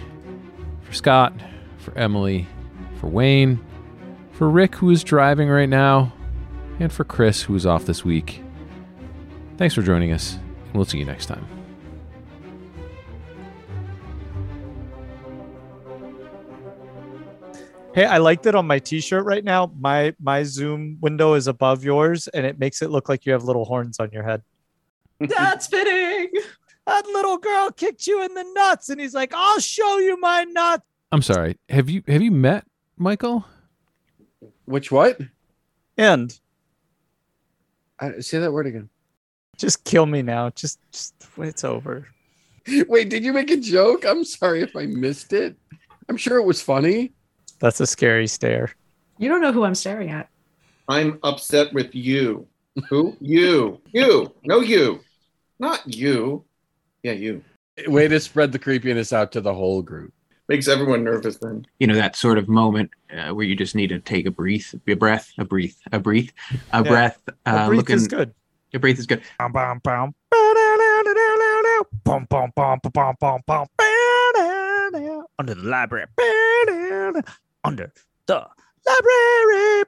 for Scott, for Emily, for Wayne, for Rick, who is driving right now, and for Chris, who is off this week, thanks for joining us, and we'll see you next time. Hey, I liked it on my t-shirt right now. My my Zoom window is above yours and it makes it look like you have little horns on your head. That's fitting. That little girl kicked you in the nuts and he's like, "I'll show you my nuts." I'm sorry. Have you have you met Michael? Which what? And I, say that word again. just kill me now. Just just it's over. Wait, did you make a joke? I'm sorry if I missed it. I'm sure it was funny. That's a scary stare. You don't know who I'm staring at. I'm upset with you. Who? you. You. No, you. Not you. Yeah, you. Way to spread the creepiness out to the whole group. Makes everyone nervous then. You know that sort of moment uh, where you just need to take a breath, a breath, a breath, a breath, a breath. A Uh, breath looking, is good. A breath is good. Bum, bum, bum. Ba-da-da-da-da-da-da. Bum, bum, bum, bum, bum, bum, bum. Under the library. Under the library.